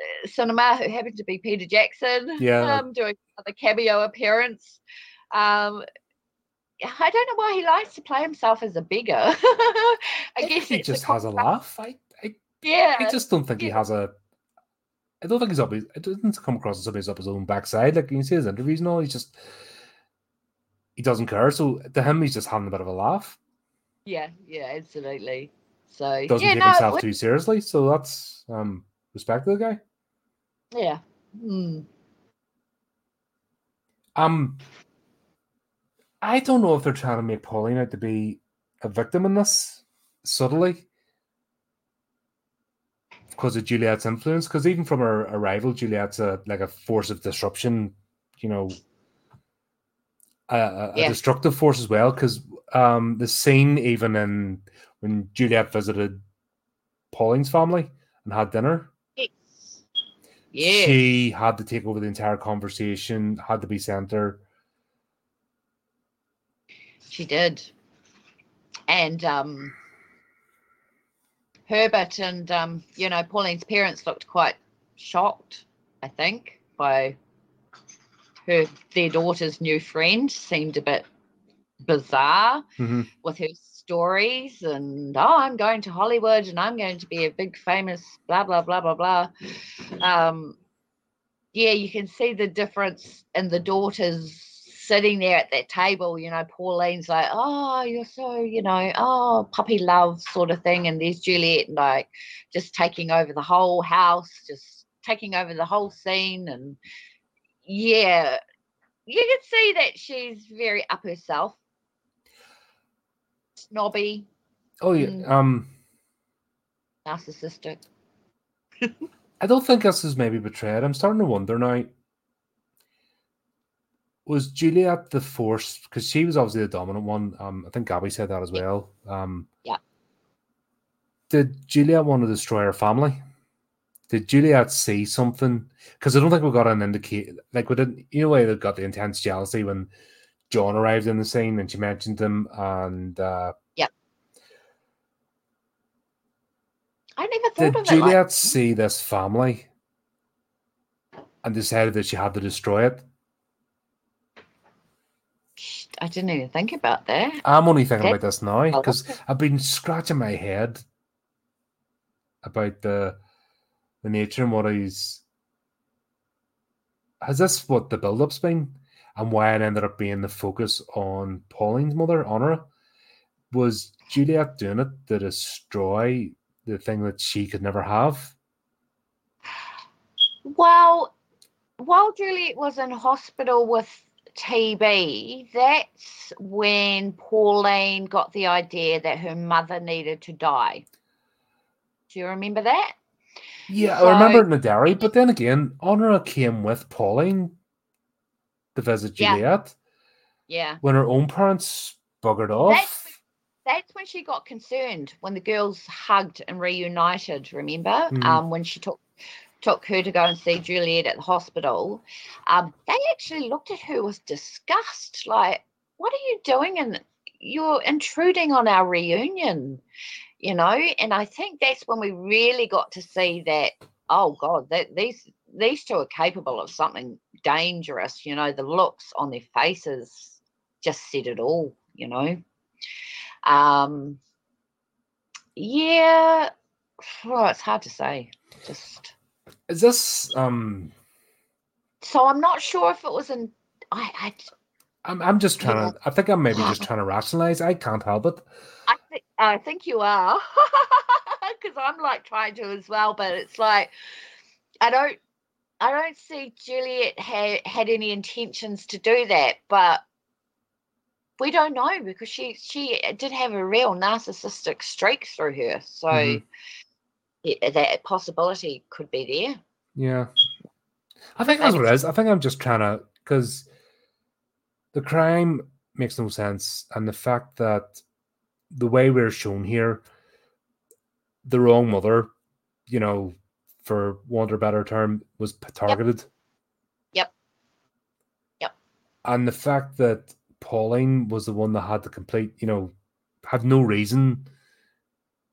uh, cinema who happened to be Peter Jackson Yeah, um, doing the cameo appearance. Um, I don't know why he likes to play himself as a beggar. I guess he just has a laugh. I, I, Yeah, I just don't think he has a. I don't think he's up his. It doesn't come across as somebody who's up his own backside. Like you can see his interviews and all. He's just. He doesn't care. So to him, he's just having a bit of a laugh. yeah, yeah, absolutely. So Doesn't yeah, take no, himself we- too seriously. So that's um respect to the guy. yeah. Hmm. Um, I don't know if they're trying to make Pauline out to be a victim in this subtly because of Juliet's influence. Because even from her arrival, Juliet's a like a force of disruption. You know, a, a, a Yeah. destructive force as well. Because um, the scene even in when Juliet visited Pauline's family and had dinner, Yeah. she had to take over the entire conversation, had to be center. She did. And um Herbert and um, you know, Pauline's parents looked quite shocked, I think, by her their daughter's new friend seemed a bit bizarre Mhm. with her stories and oh i'm going to hollywood and i'm going to be a big famous blah blah blah blah blah um yeah you can see the difference in the daughters sitting there at that table you know pauline's like oh you're so you know oh puppy love sort of thing and there's juliet like just taking over the whole house just taking over the whole scene and yeah you can see that she's very up herself snobby Oh yeah. Um, narcissistic I don't think this is maybe betrayed. I'm starting to wonder now. Was Juliet the force? Because she was obviously the dominant one. Um, I think Gabby said that as well. Um, Yeah. Did Juliet want to destroy her family? Did Juliet see something? Because I don't think we got an indicate. Like we didn't. You know, way they got the intense jealousy when John arrived in the scene and she mentioned him, and uh, yeah. i never did thought of Juliet like see this family and decided that she had to destroy it? I didn't even think about that I'm only thinking about this now because I've been scratching my head about the the nature and what he's. Has this what the build up's been and why it ended up being the focus on Pauline's mother, Honora? Was Juliet doing it to destroy the thing that she could never have? Well, while Juliet was in hospital with TB, that's when Pauline got the idea that her mother needed to die. Do you remember that? Yeah, So- I remember it in the dairy, but then again, Honora came with Pauline to visit. Juliet Yeah. when her own parents buggered off. That's that's when she got concerned when the girls hugged and reunited, remember? Mhm. Um, when she took took her to go and see Juliet at the hospital. Um, they actually looked at her with disgust, like, what are you doing? And you're intruding on our reunion, you know? And I think that's when we really got to see that, oh God, that these these two are capable of something dangerous, you know, the looks on their faces just said it all, you know. Um yeah, oh, it's hard to say. Just Is this um so I'm not sure if it was in I I I'm I'm just trying Yeah. to I think I'm maybe just trying to rationalize. I can't help it. I think I think you are because I'm like trying to as well, but it's like I don't I don't see Juliet had had any intentions to do that, but we don't know because she she did have a real narcissistic streak through her, so Mhm. That possibility could be there. Yeah. I think that's what it is. I think I'm just trying to because the crime makes no sense, and the fact that the way we're shown here, the wrong mother, you know, for want of a better term, was targeted. Yep. Yep. And the fact that Pauline was the one that had to complete, you know, had no reason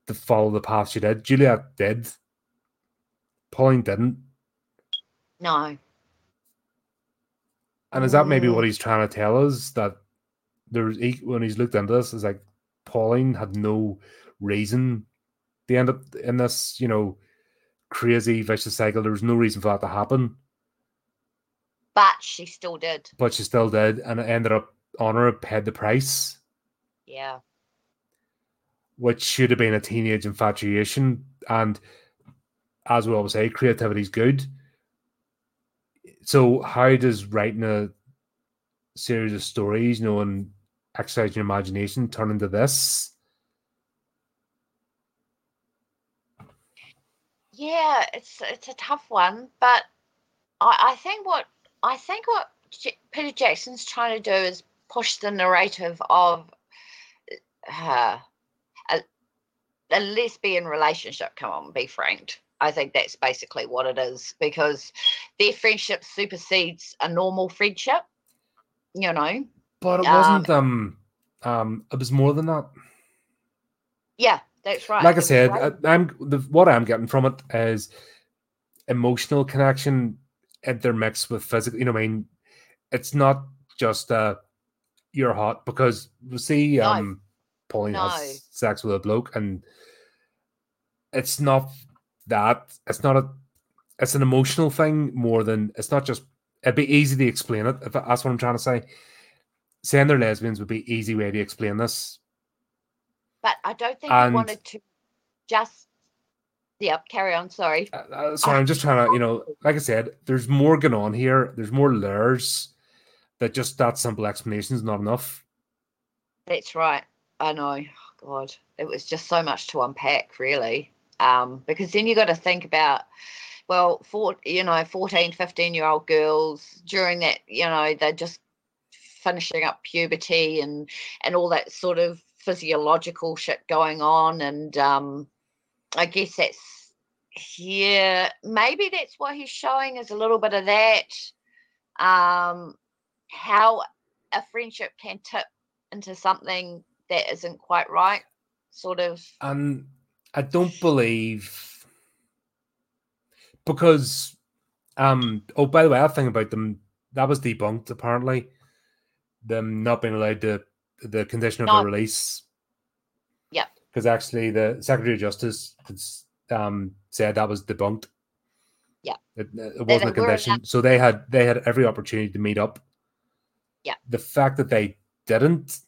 to follow the path she did. Juliet did. Pauline didn't. No. And is that maybe Mm. what he's trying to tell us that there's he, when he's looked into this, is like Pauline had no reason to end up in this, you know, crazy vicious cycle. There was no reason for that to happen, But she still did. but she still did, and it ended up Honor paid the price, Yeah. Which should have been a teenage infatuation. And as we always say, creativity is good. So how does writing a series of stories, you know, and exercising your imagination turn into this? Yeah, it's it's a tough one, but I, I think what I think what J- Peter Jackson's trying to do is push the narrative of uh, a lesbian relationship. Come on, be frank. I think that's basically what it is because their friendship supersedes a normal friendship. You know, But it Um, wasn't um um it was more than that. yeah, that's right. like I said, right. I, I'm the, what I'm getting from it is emotional connection intermixed with physical. You know, I mean, it's not just uh you're hot because we see No. Pauline No. has sex with a bloke, and it's not that. It's not a. It's an emotional thing more than it's not just. It'd be easy to explain it. If that's what I'm trying to say. Saying they're lesbians would be easy way to explain this. But I don't think And- he wanted to just. Yep, carry on. Sorry. Uh, uh, sorry, I'm just trying to, you know, like I said, there's more going on here. There's more layers that just that simple explanation is not enough. That's right. I know. God, it was just so much to unpack, really. Um, because then you got to think about, well, you know, 14, 15 year old girls during that, you know, they're just finishing up puberty and and all that sort of physiological shit going on, and um, I guess that's yeah, maybe that's what he's showing is a little bit of that. Um, how a friendship can tip into something that isn't quite right, sort of. And I don't believe because um oh by the way, that thing about them that was debunked apparently. Them not being allowed to the condition of No. the release. Yeah. Because actually the Secretary of Justice um said that was debunked. Yeah. It, it wasn't a condition. So they had they had every opportunity to meet up. Yeah. The fact that they didn't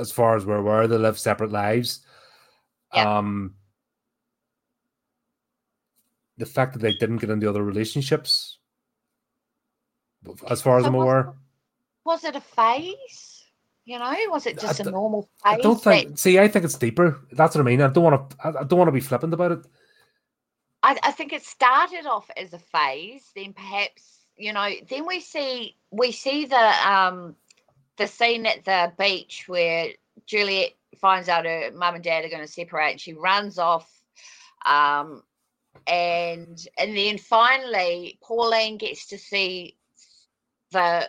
as far as we're aware, they live separate lives. Yeah. Um, the fact that they didn't get into other relationships, as far as So I'm was- aware, Was it a phase? You know, was it just a normal phase? I don't that- think. See, I think it's deeper. That's what I mean. I don't want to. I I don't want to be flippant about it. I, I think it started off as a phase, then perhaps you know, then we see we see the um the scene at the beach where Juliet finds out her mum and dad are going to separate, and she runs off, um, and and then finally Pauline gets to see the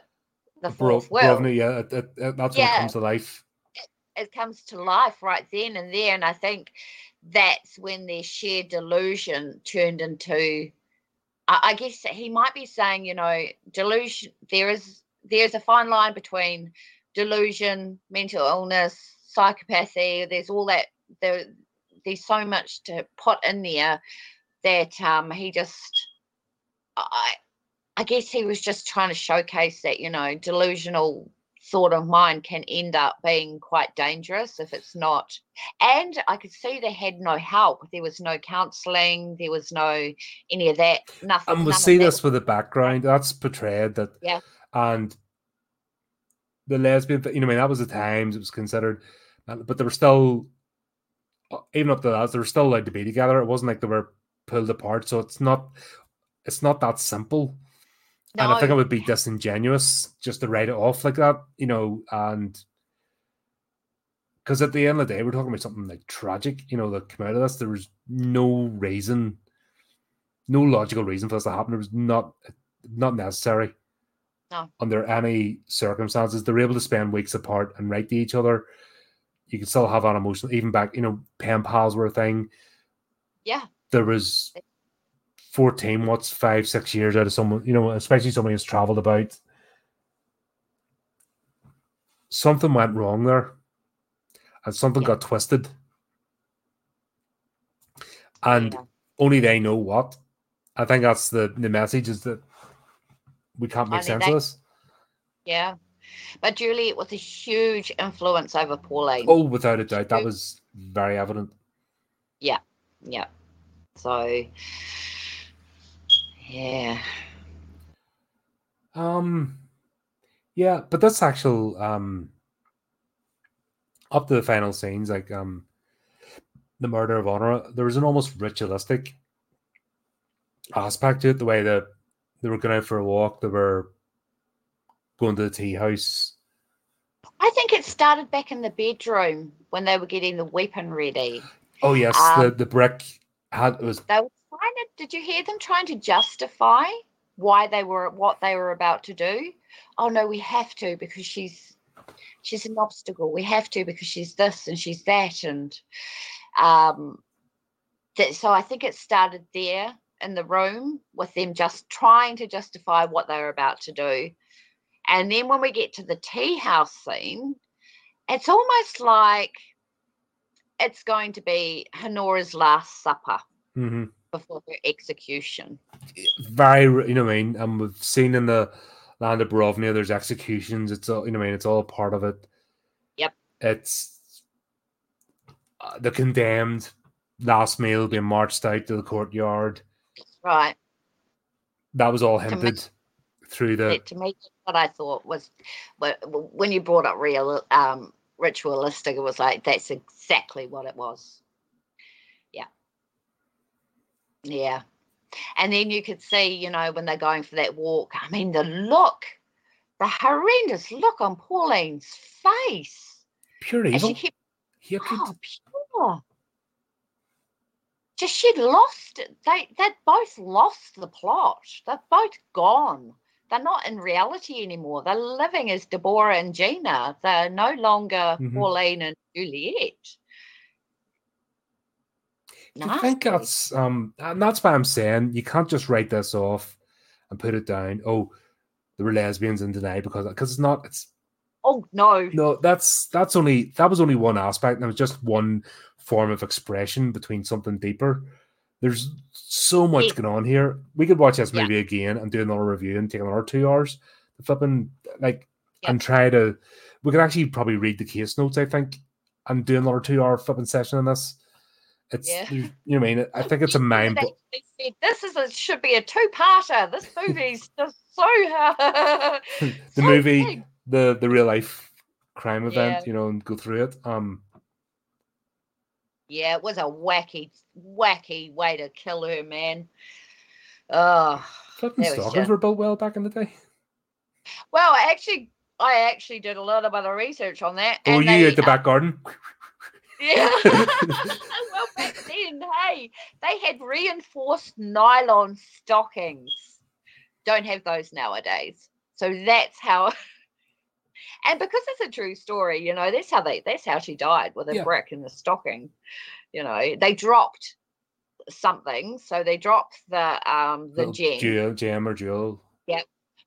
the Bro, world. Borovnia, yeah, it, it, it- that's when it comes to life. it comes to life right then and there and i think that's when their shared delusion turned into i, I guess he might be saying you know delusion there is there's a fine line between delusion mental illness psychopathy there's all that there there's so much to put in there that um he just i i guess he was just trying to showcase that you know delusional sort of mind can end up being quite dangerous if it's not. And I could see they had no help. There was no counselling. There was no any of that. Nothing. And we see this with the background. That's portrayed that. Yeah. And the lesbian, you know, I mean, that was the times it was considered, uh, but they were still, uh, even up to that, they were still allowed to be together. It wasn't like they were pulled apart. So it's not, it's not that simple. And I think it would be disingenuous just to write it off like that, you know, and because at the end of the day, we're talking about something like tragic, you know, that came out of this. There was no reason, no logical reason for this to happen. It was not not necessary. No. Under any circumstances, they're able to spend weeks apart and write to each other. You can still have an emotional, even back, you know, pen pals were a thing. Yeah. There was 14, what's five, six years out of someone, you know, especially somebody who's traveled about. Something went wrong there. And something Yeah. got twisted. And Yeah. only they know what. I think that's the the message is that we can't make sense they- of this. Yeah. But Juliet was a huge influence over Pauline. Oh, without a doubt, that was very evident. Yeah. Yeah. So, yeah. Um, yeah, but this actual um, up to the final scenes, like um, the murder of honor, there was an almost ritualistic aspect to it. The way that they were going out for a walk, they were going to the tea house. I think it started back in the bedroom when they were getting the weapon ready. Oh yes, the Um, the brick had it was They were trying to, did you hear them trying to justify why they were, what they were about to do? Oh no, we have to because she's, she's an obstacle. We have to because she's this and she's that. And, um, that, so I think it started there in the room with them just trying to justify what they're about to do. And then when we get to the tea house scene, it's almost like it's going to be Honora's last supper hmm before her execution. Very, you know what I mean? And we've seen in the land of Borovnia, there's executions. It's all, you know what I mean? It's all part of it. Yep. It's uh, the condemned last meal being marched out to the courtyard. Right. That was all hinted through the. To me, what I thought was wh- wh- when you brought up real, um, ritualistic, it was like that's exactly what it was. Yeah. Yeah. And then you could see, you know, when they're going for that walk, I mean, the look, the horrendous look on Pauline's face. Pure evil. she kept, oh, pure. Just she'd lost. They they'd both lost the plot. They're both gone. They're not in reality anymore. They're living as Deborah and Gina. They're no longer Mhm. Pauline and Juliet. You think that's um and that's why I'm saying you can't just write this off and put it down. Oh, there were lesbians in tonight because because it's not it's Oh no. no that's that's only that was only one aspect and it was just one form of expression between something deeper. There's so much Yeah. going on here. We could watch this Yeah. movie again and do another review and take another two hours to flipping like Yeah. and try to we could actually probably read the case notes, I think, and do another two hour flipping session on this. It's Yeah. you know what I mean I think it's a mind This is a should be a two-parter. This movie's just so the so movie big. the the real life crime event Yeah. you know and go through it um Yeah, it was a wacky, wacky way to kill her, man. Oh, flipping There was stockings just- were built well back in the day well, actually, I actually did a lot of other research on that. oh and you they, at the back garden Yeah. well, back then, hey, they had reinforced nylon stockings. Don't have those nowadays. So that's how. And because it's a true story, you know, that's how they. That's how she died with a Yeah. brick in the stocking. You know, they dropped something, so they dropped the um the gem jewel gem or jewel Yeah.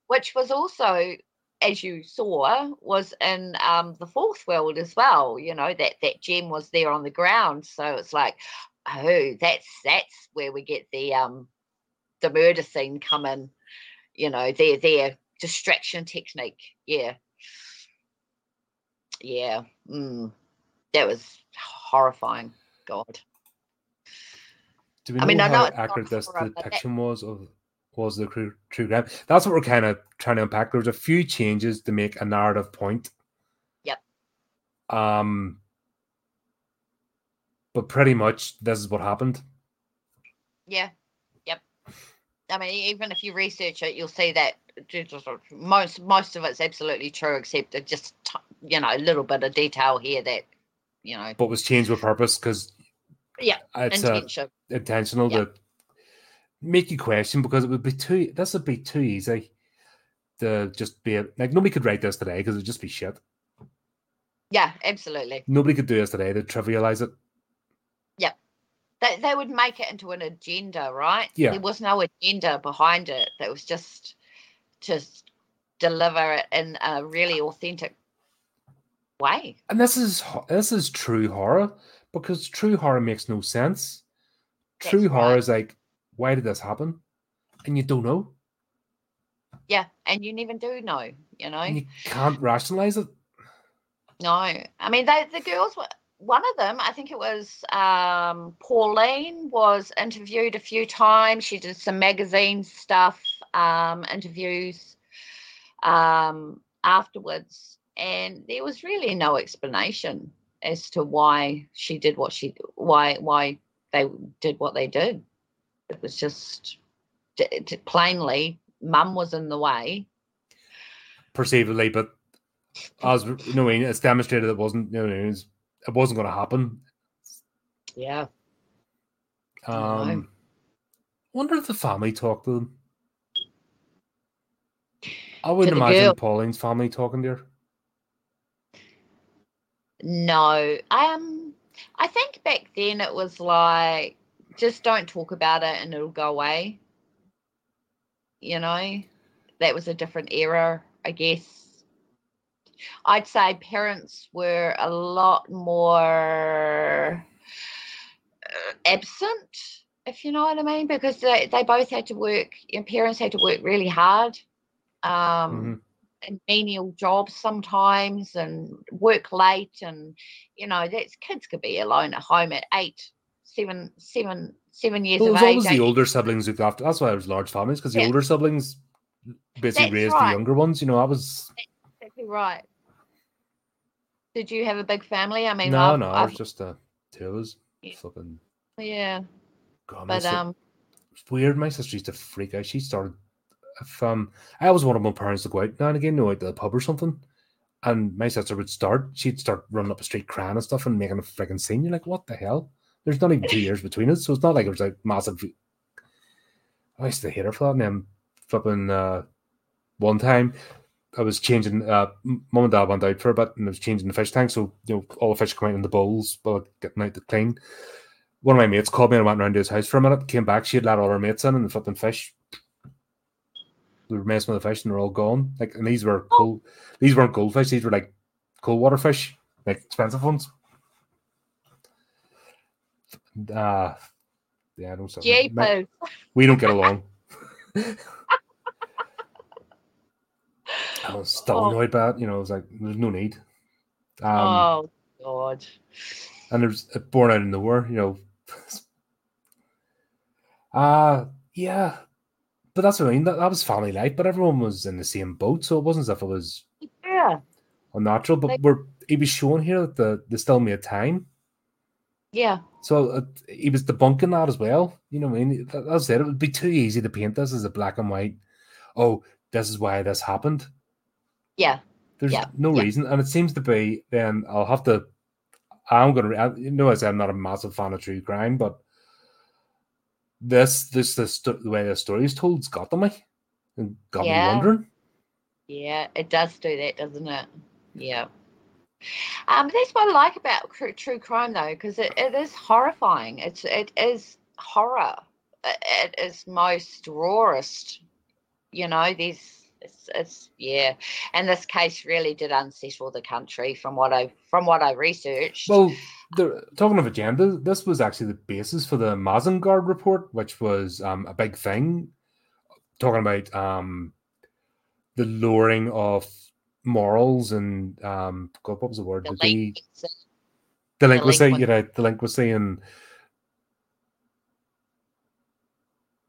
which was also as you saw was in um the fourth world as well you know that that gem was there on the ground so it's like oh that's that's where we get the um the murder scene come in you know their their distraction technique yeah yeah mm. that was horrifying god do we I know mean, I know how it's accurate this horror, but that- depiction was of was the true, true crime that's what we're kind of trying to unpack there's a few changes to make a narrative point Yep. um but pretty much this is what happened Yeah. Yep. I mean, even if you research it, you'll see that ju- just sort of most most of it's absolutely true, except it just you know a little bit of detail here that you know but was changed with purpose because Yeah, it's uh, intention. intentional Yeah. to make you question because it would be too this would be too easy to just be a, like nobody could write this today because it'd just be shit. Yeah, absolutely. Nobody could do this today to trivialize it. Yep. They they would make it into an agenda, right? Yeah. There was no agenda behind it. That was just just deliver it in a really authentic way. And this is this is true horror because true horror makes no sense. True That's horror right. is like, why did this happen? And you don't know. Yeah, and you never do know, you know. And you can't rationalize it. No, I mean they the girls were one of them. I think it was um, Pauline was interviewed a few times. She did some magazine stuff, um, interviews um, afterwards, and there was really no explanation as to why she did what she why why they did what they did. It was just d- d- plainly, Mum was in the way. perceivably, but as you know, it's demonstrated it wasn't. You know, it, was, it wasn't going to happen. Yeah. Um, wonder if the family talked to them. I wouldn't the imagine. Pauline's family talking to her. No, um, I think back then it was like just don't talk about it and it'll go away. You know, that was a different era, I guess. I'd say parents were a lot more uh, absent, if you know what I mean, because they, they both had to work, your parents had to work really hard. Um, Mhm. And menial jobs sometimes and work late and you know that's kids could be alone at home at eight seven seven seven years Well, it of was age always the older siblings looked after. That's why it was large families because the Yeah. older siblings basically That's raised right. the younger ones. You know, I was exactly right did you have a big family i mean no, I've, no, I I've- was just uh, two of us. Yeah. Flipping, yeah God, but um it's weird. My sister used to freak out. She started. If um, I always wanted my parents to go out now and again, go out to the pub or something. And my sister would start. She'd start running up the street crying and stuff and making a freaking scene. You're like, what the hell? There's not even two years between us, so it's not like it was like massive. I used to hate her for that. And then flipping uh, one time, I was changing. Uh, mum and dad went out for a bit, and I was changing the fish tank. So you know, all the fish come out in the bowls, but getting out to clean. One of my mates called me and I went round to his house for a minute. Came back, she had let all her mates in and the flipping fish. They were messing with the fish and they're all gone. Like, and these were cool. These weren't goldfish. These were like cold water fish, like expensive ones. Uh, yeah, I don't. we don't get along. I was still Oh. annoyed it. You know, I was like, there's no need. Um, oh god and there's born out in the war. you know. Uh yeah. But that's what I mean. That, that was family life, but everyone was in the same boat, so it wasn't as if it was yeah unnatural. But Like- we're he was showing here that the they still made time. yeah So uh, he was debunking that as well. You know what I mean? That, that's it. It would be too easy to paint this as a black and white. Oh, this is why this happened. yeah There's Yeah, no yeah. reason, and it seems to be. Then I'll have to. I'm gonna. I, you know, I said I'm not a massive fan of true crime, but this, this, this, the way the story is told, has got to me, and got Yeah. me wondering. Yeah, it does do that, doesn't it? Yeah. Um, that's what I like about cr- true crime, though, because it, it is horrifying. It's it is horror. It, it is most rawest. You know, these it's, it's yeah, and this case really did unsettle the country from what I from what I researched. Well, the, talking of agenda, this was actually the basis for the Mazengarb report, which was um, a big thing, talking about um, the lowering of morals and um, God, what was the word? the The de- lengths- delinquency, you know, delinquency and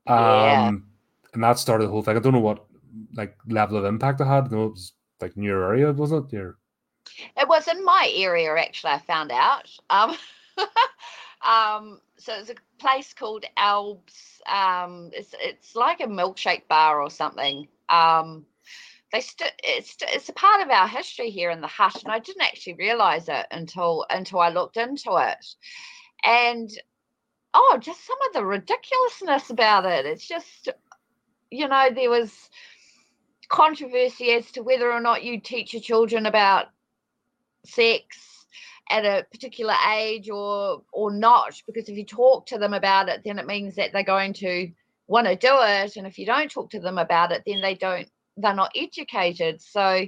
Yeah. um, and that started the whole thing. I don't know what like level of impact it had. I know it was like in your area, wasn't it? Your It was in my area, actually. I found out. Um, um, so it's a place called Alps. Um, it's it's like a milkshake bar or something. Um, they st- it's st- it's a part of our history here in the Hutt, and I didn't actually realize it until until I looked into it. And oh, just some of the ridiculousness about it. It's just, you know, there was controversy as to whether or not you teach your children about sex at a particular age or or not because if you talk to them about it then it means that they're going to want to do it and if you don't talk to them about it then they don't they're not educated. So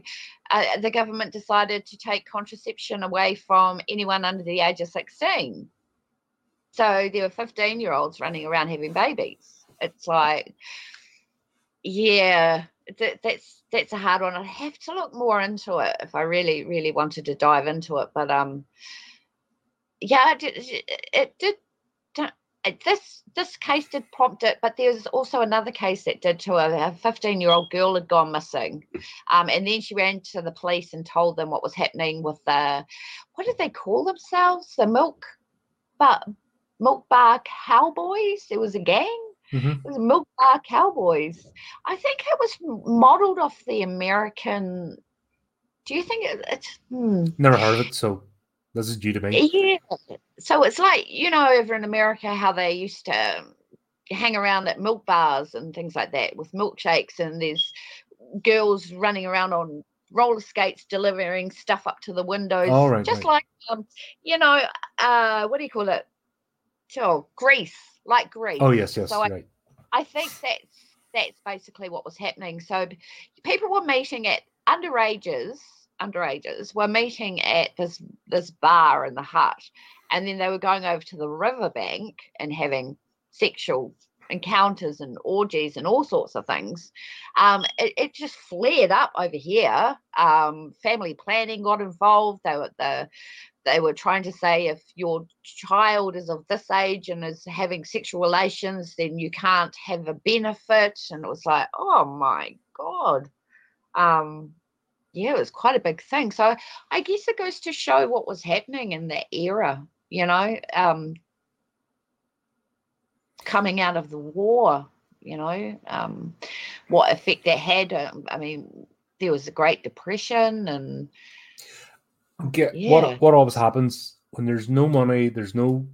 uh, the government decided to take contraception away from anyone under the age of 16 so there were 15 year olds running around having babies. It's like yeah that, that's that's a hard one. I'd have to look more into it if I really, really wanted to dive into it. But um, yeah, it did. It this this case did prompt it, but there's also another case that did too. A 15 year old girl had gone missing, um, and then she ran to the police and told them what was happening with the what did they call themselves? The milk, but milk bar cowboys. There was a gang. Mhm. It Milk Bar Cowboys. I think it was modeled off the American. Do you think it, it's? Hmm. never heard of it, so this is due to me. Yeah. So it's like you know over in America how they used to hang around at milk bars and things like that with milkshakes, and there's girls running around on roller skates delivering stuff up to the windows, right, just right. like um, you know, uh, what do you call it? Oh, grease, like grease. Oh yes, yes, So I, right. I think that's that's basically what was happening. So people were meeting at underages underages were meeting at this this bar in the Hutt, and then they were going over to the riverbank and having sexual encounters and orgies and all sorts of things. Um, it, it, just flared up over here. Um, family planning got involved. They were the they were trying to say if your child is of this age and is having sexual relations, then you can't have a benefit. And it was like, oh my god. Um, yeah, it was quite a big thing. So I guess it goes to show what was happening in that era, you know, um, coming out of the war, you know, um, what effect that had. Um, I mean, there was a Great Depression and get yeah. what what always happens when there's no money, there's no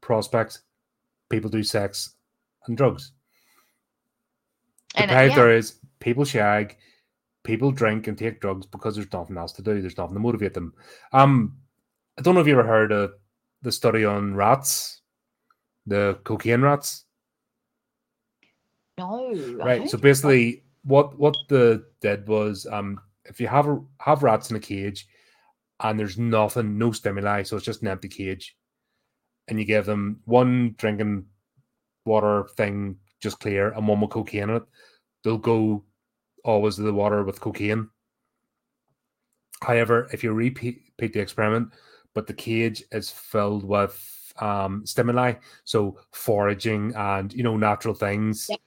prospects, people do sex and drugs. The and, yeah. there is people shag, people drink and take drugs because there's nothing else to do. There's nothing to motivate them. Um, I don't know if you ever heard of the study on rats, the cocaine rats. No. Right. So basically, what what the did was, um, if you have a, have rats in a cage, and there's nothing, no stimuli, so it's just an empty cage, and you give them one drinking water thing just clear and one with cocaine in it, they'll go always to the water with cocaine. However, if you repeat, repeat the experiment, but the cage is filled with um, stimuli, so foraging and you know natural things, yep.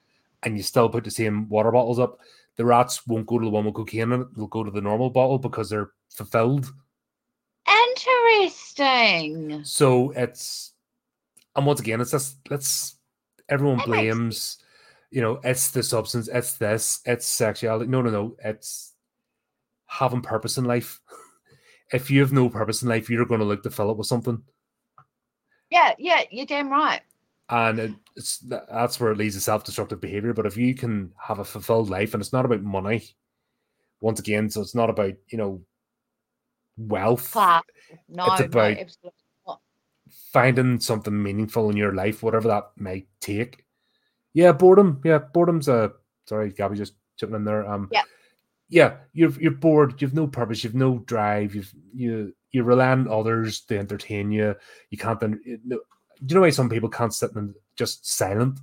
and you still put the same water bottles up, the rats won't go to the one with cocaine in it; they'll go to the normal bottle because they're fulfilled. Interesting. So it's, and once again, it's just let's everyone blames you know, it's the substance, it's this, it's sexuality. No, no, no. It's having purpose in life. if you have no purpose in life, you're going to look to fill it with something. Yeah, yeah, you're damn right. And it's that's where it leads to self-destructive behavior. But if you can have a fulfilled life, and it's not about money, once again, so it's not about you know wealth. No, it's about no, finding something meaningful in your life, whatever that might take. Yeah, boredom. Yeah, boredom's a sorry, Gabby just chipping in there. Um yeah. Yeah, you're you're bored, you've no purpose, you've no drive, you've you you rely on others to entertain you. You can't then do you know why some people can't sit and just silent?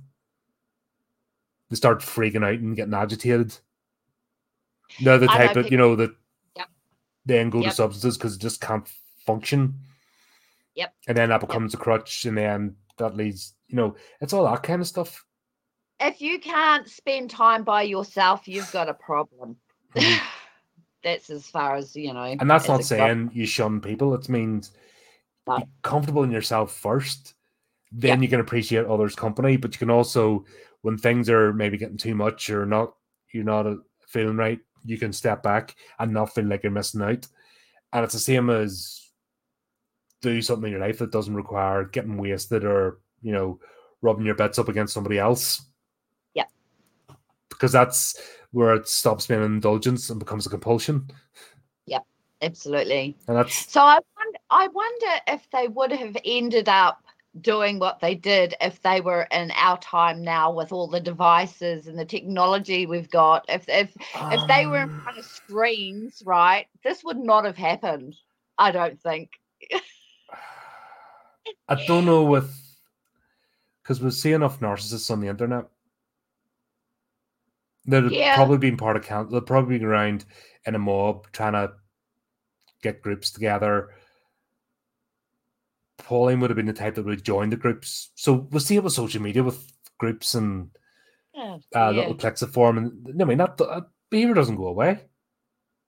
They start freaking out and getting agitated. They're the type of you know, that. Then go yep. to substances because it just can't function. Yep. And then that becomes yep. a crutch, and then that leads, you know, it's all that kind of stuff if you can't spend time by yourself, you've got a problem. Mm-hmm. that's as far as you know. And that's not saying you shun people. It means no. be comfortable in yourself first. Then you can appreciate others' company, but you can also, when things are maybe getting too much or not, you're not feeling right, you can step back and not feel like you're missing out. And it's the same as do something in your life that doesn't require getting wasted or you know rubbing your bets up against somebody else Yeah. because that's where it stops being an indulgence and becomes a compulsion. Yep, absolutely. And that's so. I wonder, I wonder if they would have ended up doing what they did if they were in our time now with all the devices and the technology we've got if if um, if they were in um. front of screens right this would not have happened i don't think i don't know with because we see enough narcissists on the internet They'd yeah. probably been part of count. They'd probably be around in a mob trying to get groups together. Pauline would have been the type that would join the groups. So we'll see it with social media with groups and yeah, uh, yeah. little cliques of form. And I mean, that uh, behavior doesn't go away.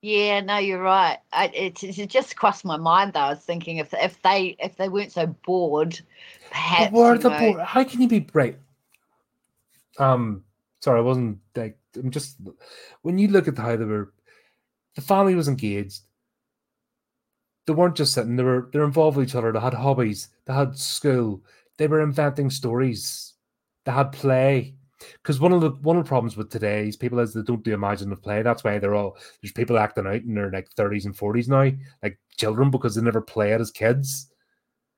Yeah, no, you're right. I, it, it just crossed my mind though. I was thinking if if they if they weren't so bored, perhaps. But the bored? How can you be right? Um, sorry, I wasn't like I'm just when you look at how they were, the family was engaged. They weren't just sitting; they were they're involved with each other. They had hobbies. They had school. They were inventing stories. They had play. Because one of the one of the problems with today's people is they don't do imaginative play. That's why they're all there's people acting out in their like 30s and 40s now, like children, because they never play it as kids.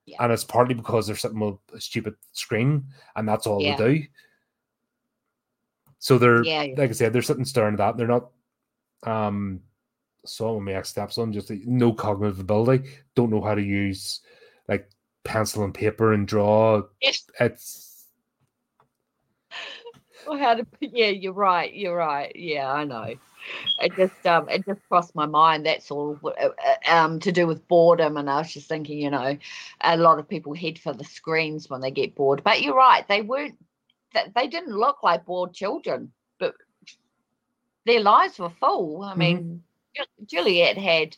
Yeah. And it's partly because they're sitting with a stupid screen and that's all yeah. they do. So they're yeah, like I said, they're sitting staring at that. They're not um saw when my ex stepson just like, no cognitive ability, don't know how to use like pencil and paper and draw. Yes. It's Or how to yeah, you're right, you're right. Yeah, I know. It just um it just crossed my mind. That's all w- uh, uh, um to do with boredom, and I was just thinking, you know, a lot of people head for the screens when they get bored. But you're right, they weren't. th- They didn't look like bored children, but their lives were full. I mean, Ju- Juliet had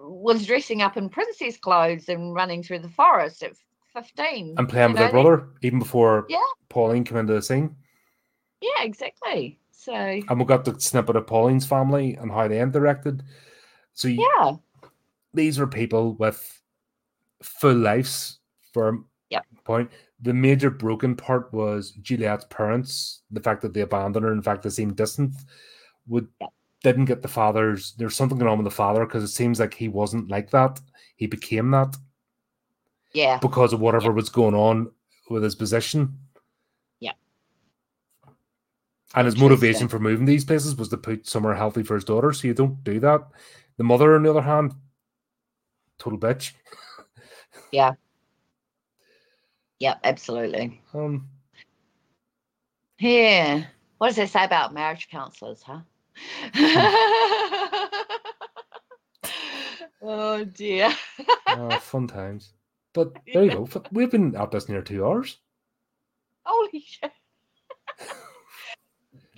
was dressing up in princess clothes and running through the forest at fifteen. and playing with her brother even before Yeah. Pauline came into the scene. Yeah, exactly. So And we got the snippet of Pauline's family and how they interacted. So you, yeah, these are people with full lives for Yep. point. The major broken part was Juliet's parents, the fact that they abandoned her, in fact, they seemed distant, would Yep. Didn't get the father's there's something going on with the father because it seems like he wasn't like that. He became that yeah, because of whatever was going on with his position. Yeah. And his motivation for moving these places was to put somewhere healthy for his daughter. So you don't do that. The mother, on the other hand, total bitch. Yeah. Yeah, absolutely. Um, Yeah. What does it say about marriage counselors, huh? oh dear. uh, fun times. But there you go. We've been at this near two hours. Holy shit.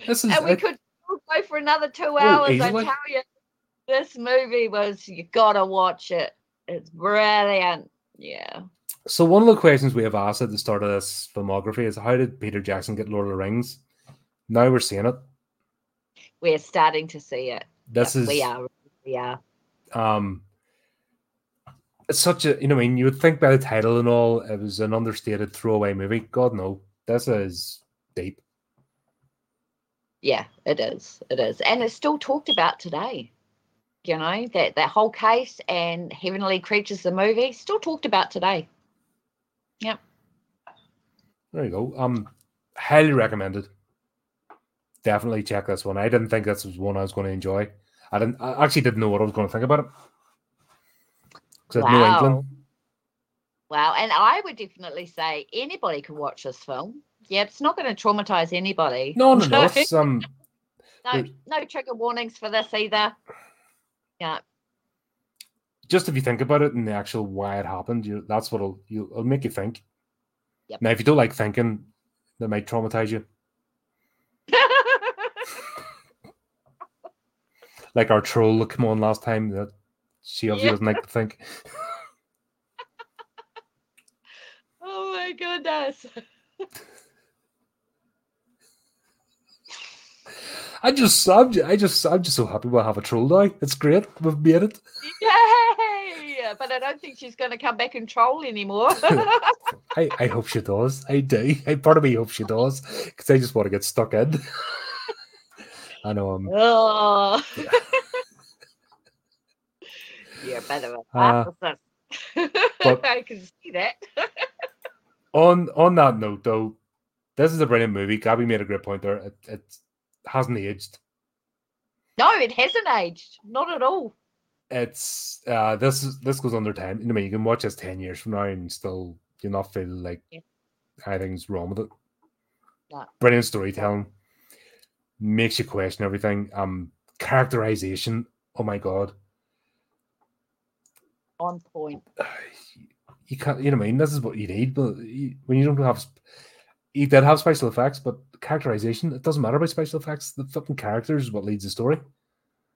This is And we I- could go for another two hours. I tell you, this movie was, you gotta watch it. It's brilliant. Yeah. so. One of the questions we have asked at the start of this filmography is how did Peter Jackson get Lord of the Rings? Now we're seeing it. We're starting to see it. This Yep, is we are. We are. um it's such a you know I mean you would think by the title and all it was an understated throwaway movie. God no, this is deep. Yeah, it is. It is. And it's still talked about today. You know, that, that whole case and Heavenly Creatures, the movie, still talked about today. Yep. There you go. Um, highly recommended. Definitely check this one. I didn't think this was one I was going to enjoy. I didn't. I actually didn't know what I was going to think about it. Because I had no Wow. Wow. And I would definitely say anybody can watch this film. Yeah, it's not going to traumatize anybody. No, no, no. It's um, no, no trigger warnings for this either. Yeah. just if you think about it and the actual why it happened, you that's what'll you it'll make you think. Yep. Now, if you don't like thinking, that might traumatize you. Like our troll came on last time that she obviously Yeah. doesn't like to think. oh my goodness. I just, I'm just, I just, I'm just so happy we'll have a troll now. It's great. We've made it. Yay! But I don't think she's going to come back and troll anymore. I, I hope she does. I do. I part of me hopes she does because I just want to get stuck in. I know I'm. oh. You're a bit of a Uh, but- I can see that. On on that note, though, this is a brilliant movie. Gabby made a great point there. It, it hasn't aged. No, it hasn't aged. Not at all. It's uh this is this goes under time. I mean, you can watch this ten years from now and still you not feel like Yeah. anything's wrong with it. No. Brilliant storytelling. Makes you question everything. Um characterization. Oh my god. On point. you can't you know what I mean this is what you need but you, when you don't have you did have special effects but characterization it doesn't matter about special effects the fucking characters is what leads the story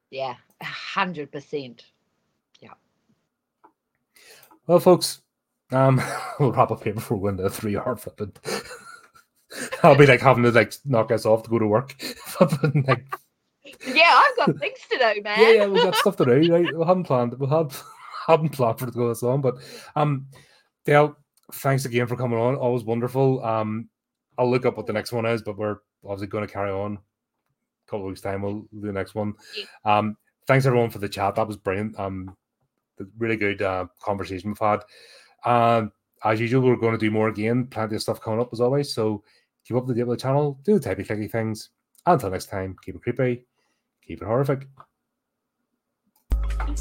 Yeah, a hundred percent. Yeah. Well folks um we'll wrap up here before we go into a three hour flipping I'll be like having to like knock us off to go to work. Like, Yeah, I've got things to do, man. yeah yeah we've got stuff to do right? We haven't planned we have haven't planned for it to go this long but um Del thanks again for coming on. Always wonderful. Um I'll look up what the next one is but we're obviously going to carry on. A couple of weeks time we'll do the next one. Um thanks everyone for the chat. That was brilliant. Um really good uh, conversation we've had. Um as usual we're going to do more again. Plenty of stuff coming up as always. So keep up to date with the channel. Do the typey clicky things. Until next time keep it creepy. Keep it horrific. Bye.